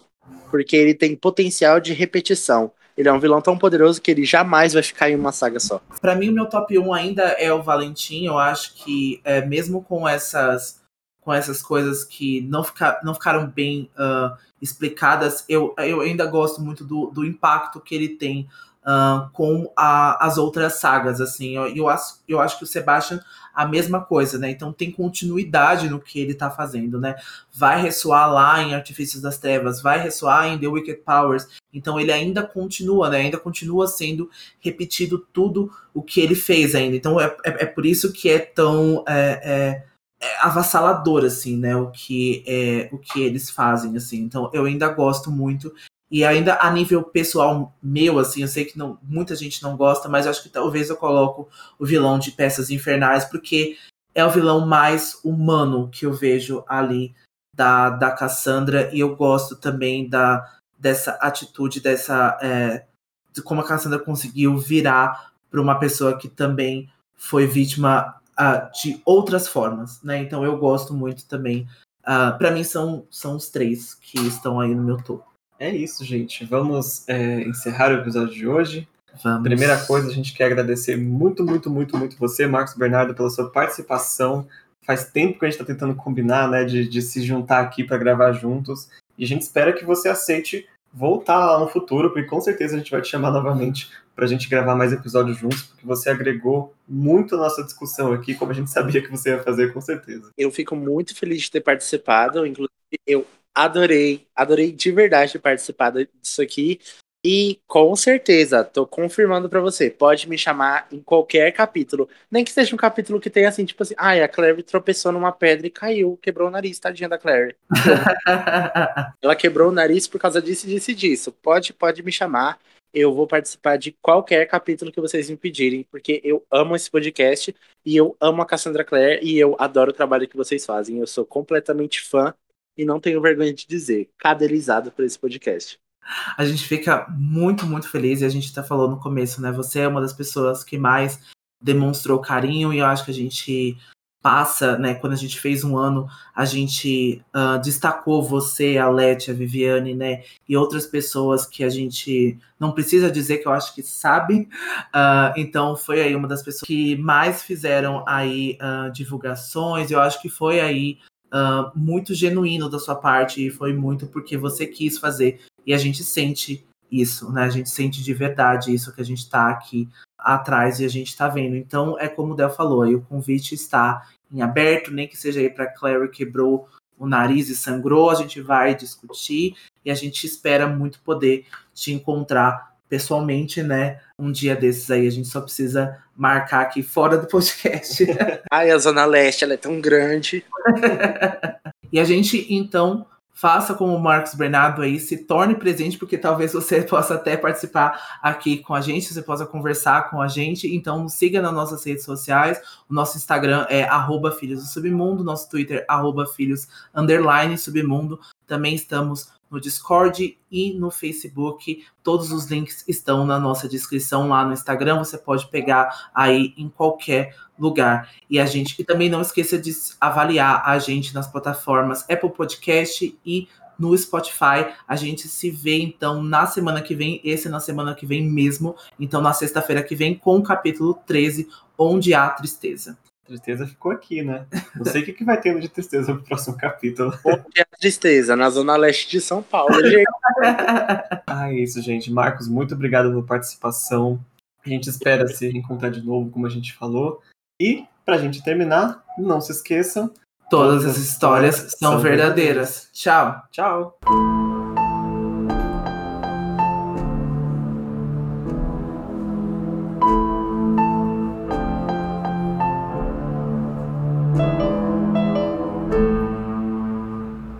porque ele tem potencial de repetição. Ele é um vilão tão poderoso que ele jamais vai ficar em uma saga só. Para mim, o meu top 1 ainda é o Valentim. Eu acho que, é, mesmo com essas com essas coisas que não, fica, não ficaram bem uh, explicadas, eu, eu ainda gosto muito do, do impacto que ele tem uh, com a, as outras sagas. Assim, eu, eu, acho, eu acho que o Sebastian a mesma coisa, né? Então tem continuidade no que ele tá fazendo, né? Vai ressoar lá em Artifícios das Trevas, vai ressoar em The Wicked Powers. Então ele ainda continua, né? Ainda continua sendo repetido tudo o que ele fez ainda. Então é, é, é por isso que é tão é, é, é avassalador, assim, né? O que, é, o que eles fazem, assim. Então eu ainda gosto muito e ainda a nível pessoal meu, assim, eu sei que não, muita gente não gosta, mas acho que talvez eu coloco o vilão de Peças Infernais, porque é o vilão mais humano que eu vejo ali da, da Cassandra, e eu gosto também da, dessa atitude, dessa. É, de como a Cassandra conseguiu virar para uma pessoa que também foi vítima uh, de outras formas, né? Então eu gosto muito também. Uh, ah, para mim são, são os três que estão aí no meu topo. É isso, gente. Vamos é, encerrar o episódio de hoje. Vamos. Primeira coisa, a gente quer agradecer muito, muito, muito, muito você, Marcos Bernardo, pela sua participação. Faz tempo que a gente está tentando combinar, né, de, de se juntar aqui para gravar juntos. E a gente espera que você aceite voltar lá no futuro, porque com certeza a gente vai te chamar novamente para a gente gravar mais episódios juntos, porque você agregou muito a nossa discussão aqui, como a gente sabia que você ia fazer, com certeza. Eu fico muito feliz de ter participado, inclusive eu adorei, adorei de verdade participar disso aqui. E com certeza, tô confirmando para você, pode me chamar em qualquer capítulo. Nem que seja um capítulo que tenha assim, tipo assim, ai, ah, a Claire tropeçou numa pedra e caiu, quebrou o nariz, tadinha da Claire. Ela quebrou o nariz por causa disso, disso e disso. Pode, pode me chamar. Eu vou participar de qualquer capítulo que vocês me pedirem, porque eu amo esse podcast e eu amo a Cassandra Clare e eu adoro o trabalho que vocês fazem. Eu sou completamente fã e não tenho vergonha de dizer, cadelizado por esse podcast. A gente fica muito, muito feliz e a gente até falou no começo, né? Você é uma das pessoas que mais demonstrou carinho e eu acho que a gente passa, né? Quando a gente fez um ano, a gente uh, destacou você, a Leti, a Viviane, né? E outras pessoas que a gente não precisa dizer que eu acho que sabe. Uh, então foi aí uma das pessoas que mais fizeram aí uh, divulgações. Eu acho que foi aí muito genuíno da sua parte e foi muito porque você quis fazer. E a gente sente isso, né? A gente sente de verdade isso que a gente está aqui atrás e a gente está vendo. Então é como o Del falou, aí o convite está em aberto, nem que seja aí para Clary quebrou o nariz e sangrou, a gente vai discutir e a gente espera muito poder te encontrar pessoalmente, né? Um dia desses aí a gente só precisa marcar aqui fora do podcast. Ai, a Zona Leste, ela é tão grande. e a gente, então, faça como o Marcos Bernardo aí, se torne presente, porque talvez você possa até participar aqui com a gente, você possa conversar com a gente. Então, siga nas nossas redes sociais. O nosso Instagram é arroba Filhos do Submundo, nosso Twitter, arroba Filhos Submundo. Também estamos no Discord e no Facebook. Todos os links estão na nossa descrição lá no Instagram. Você pode pegar aí em qualquer lugar. E a gente e também não esqueça de avaliar a gente nas plataformas Apple Podcast e no Spotify. A gente se vê então na semana que vem, esse na semana que vem mesmo. Então na sexta-feira que vem com o capítulo 13, onde há tristeza tristeza ficou aqui, né? Não sei o que, que vai ter de tristeza no próximo capítulo. Onde é tristeza? Na zona leste de São Paulo, gente. ah, é isso, gente. Marcos, muito obrigado pela participação. A gente espera se encontrar de novo, como a gente falou. E, pra gente terminar, não se esqueçam. Todas as histórias são verdadeiras. Tchau. Tchau.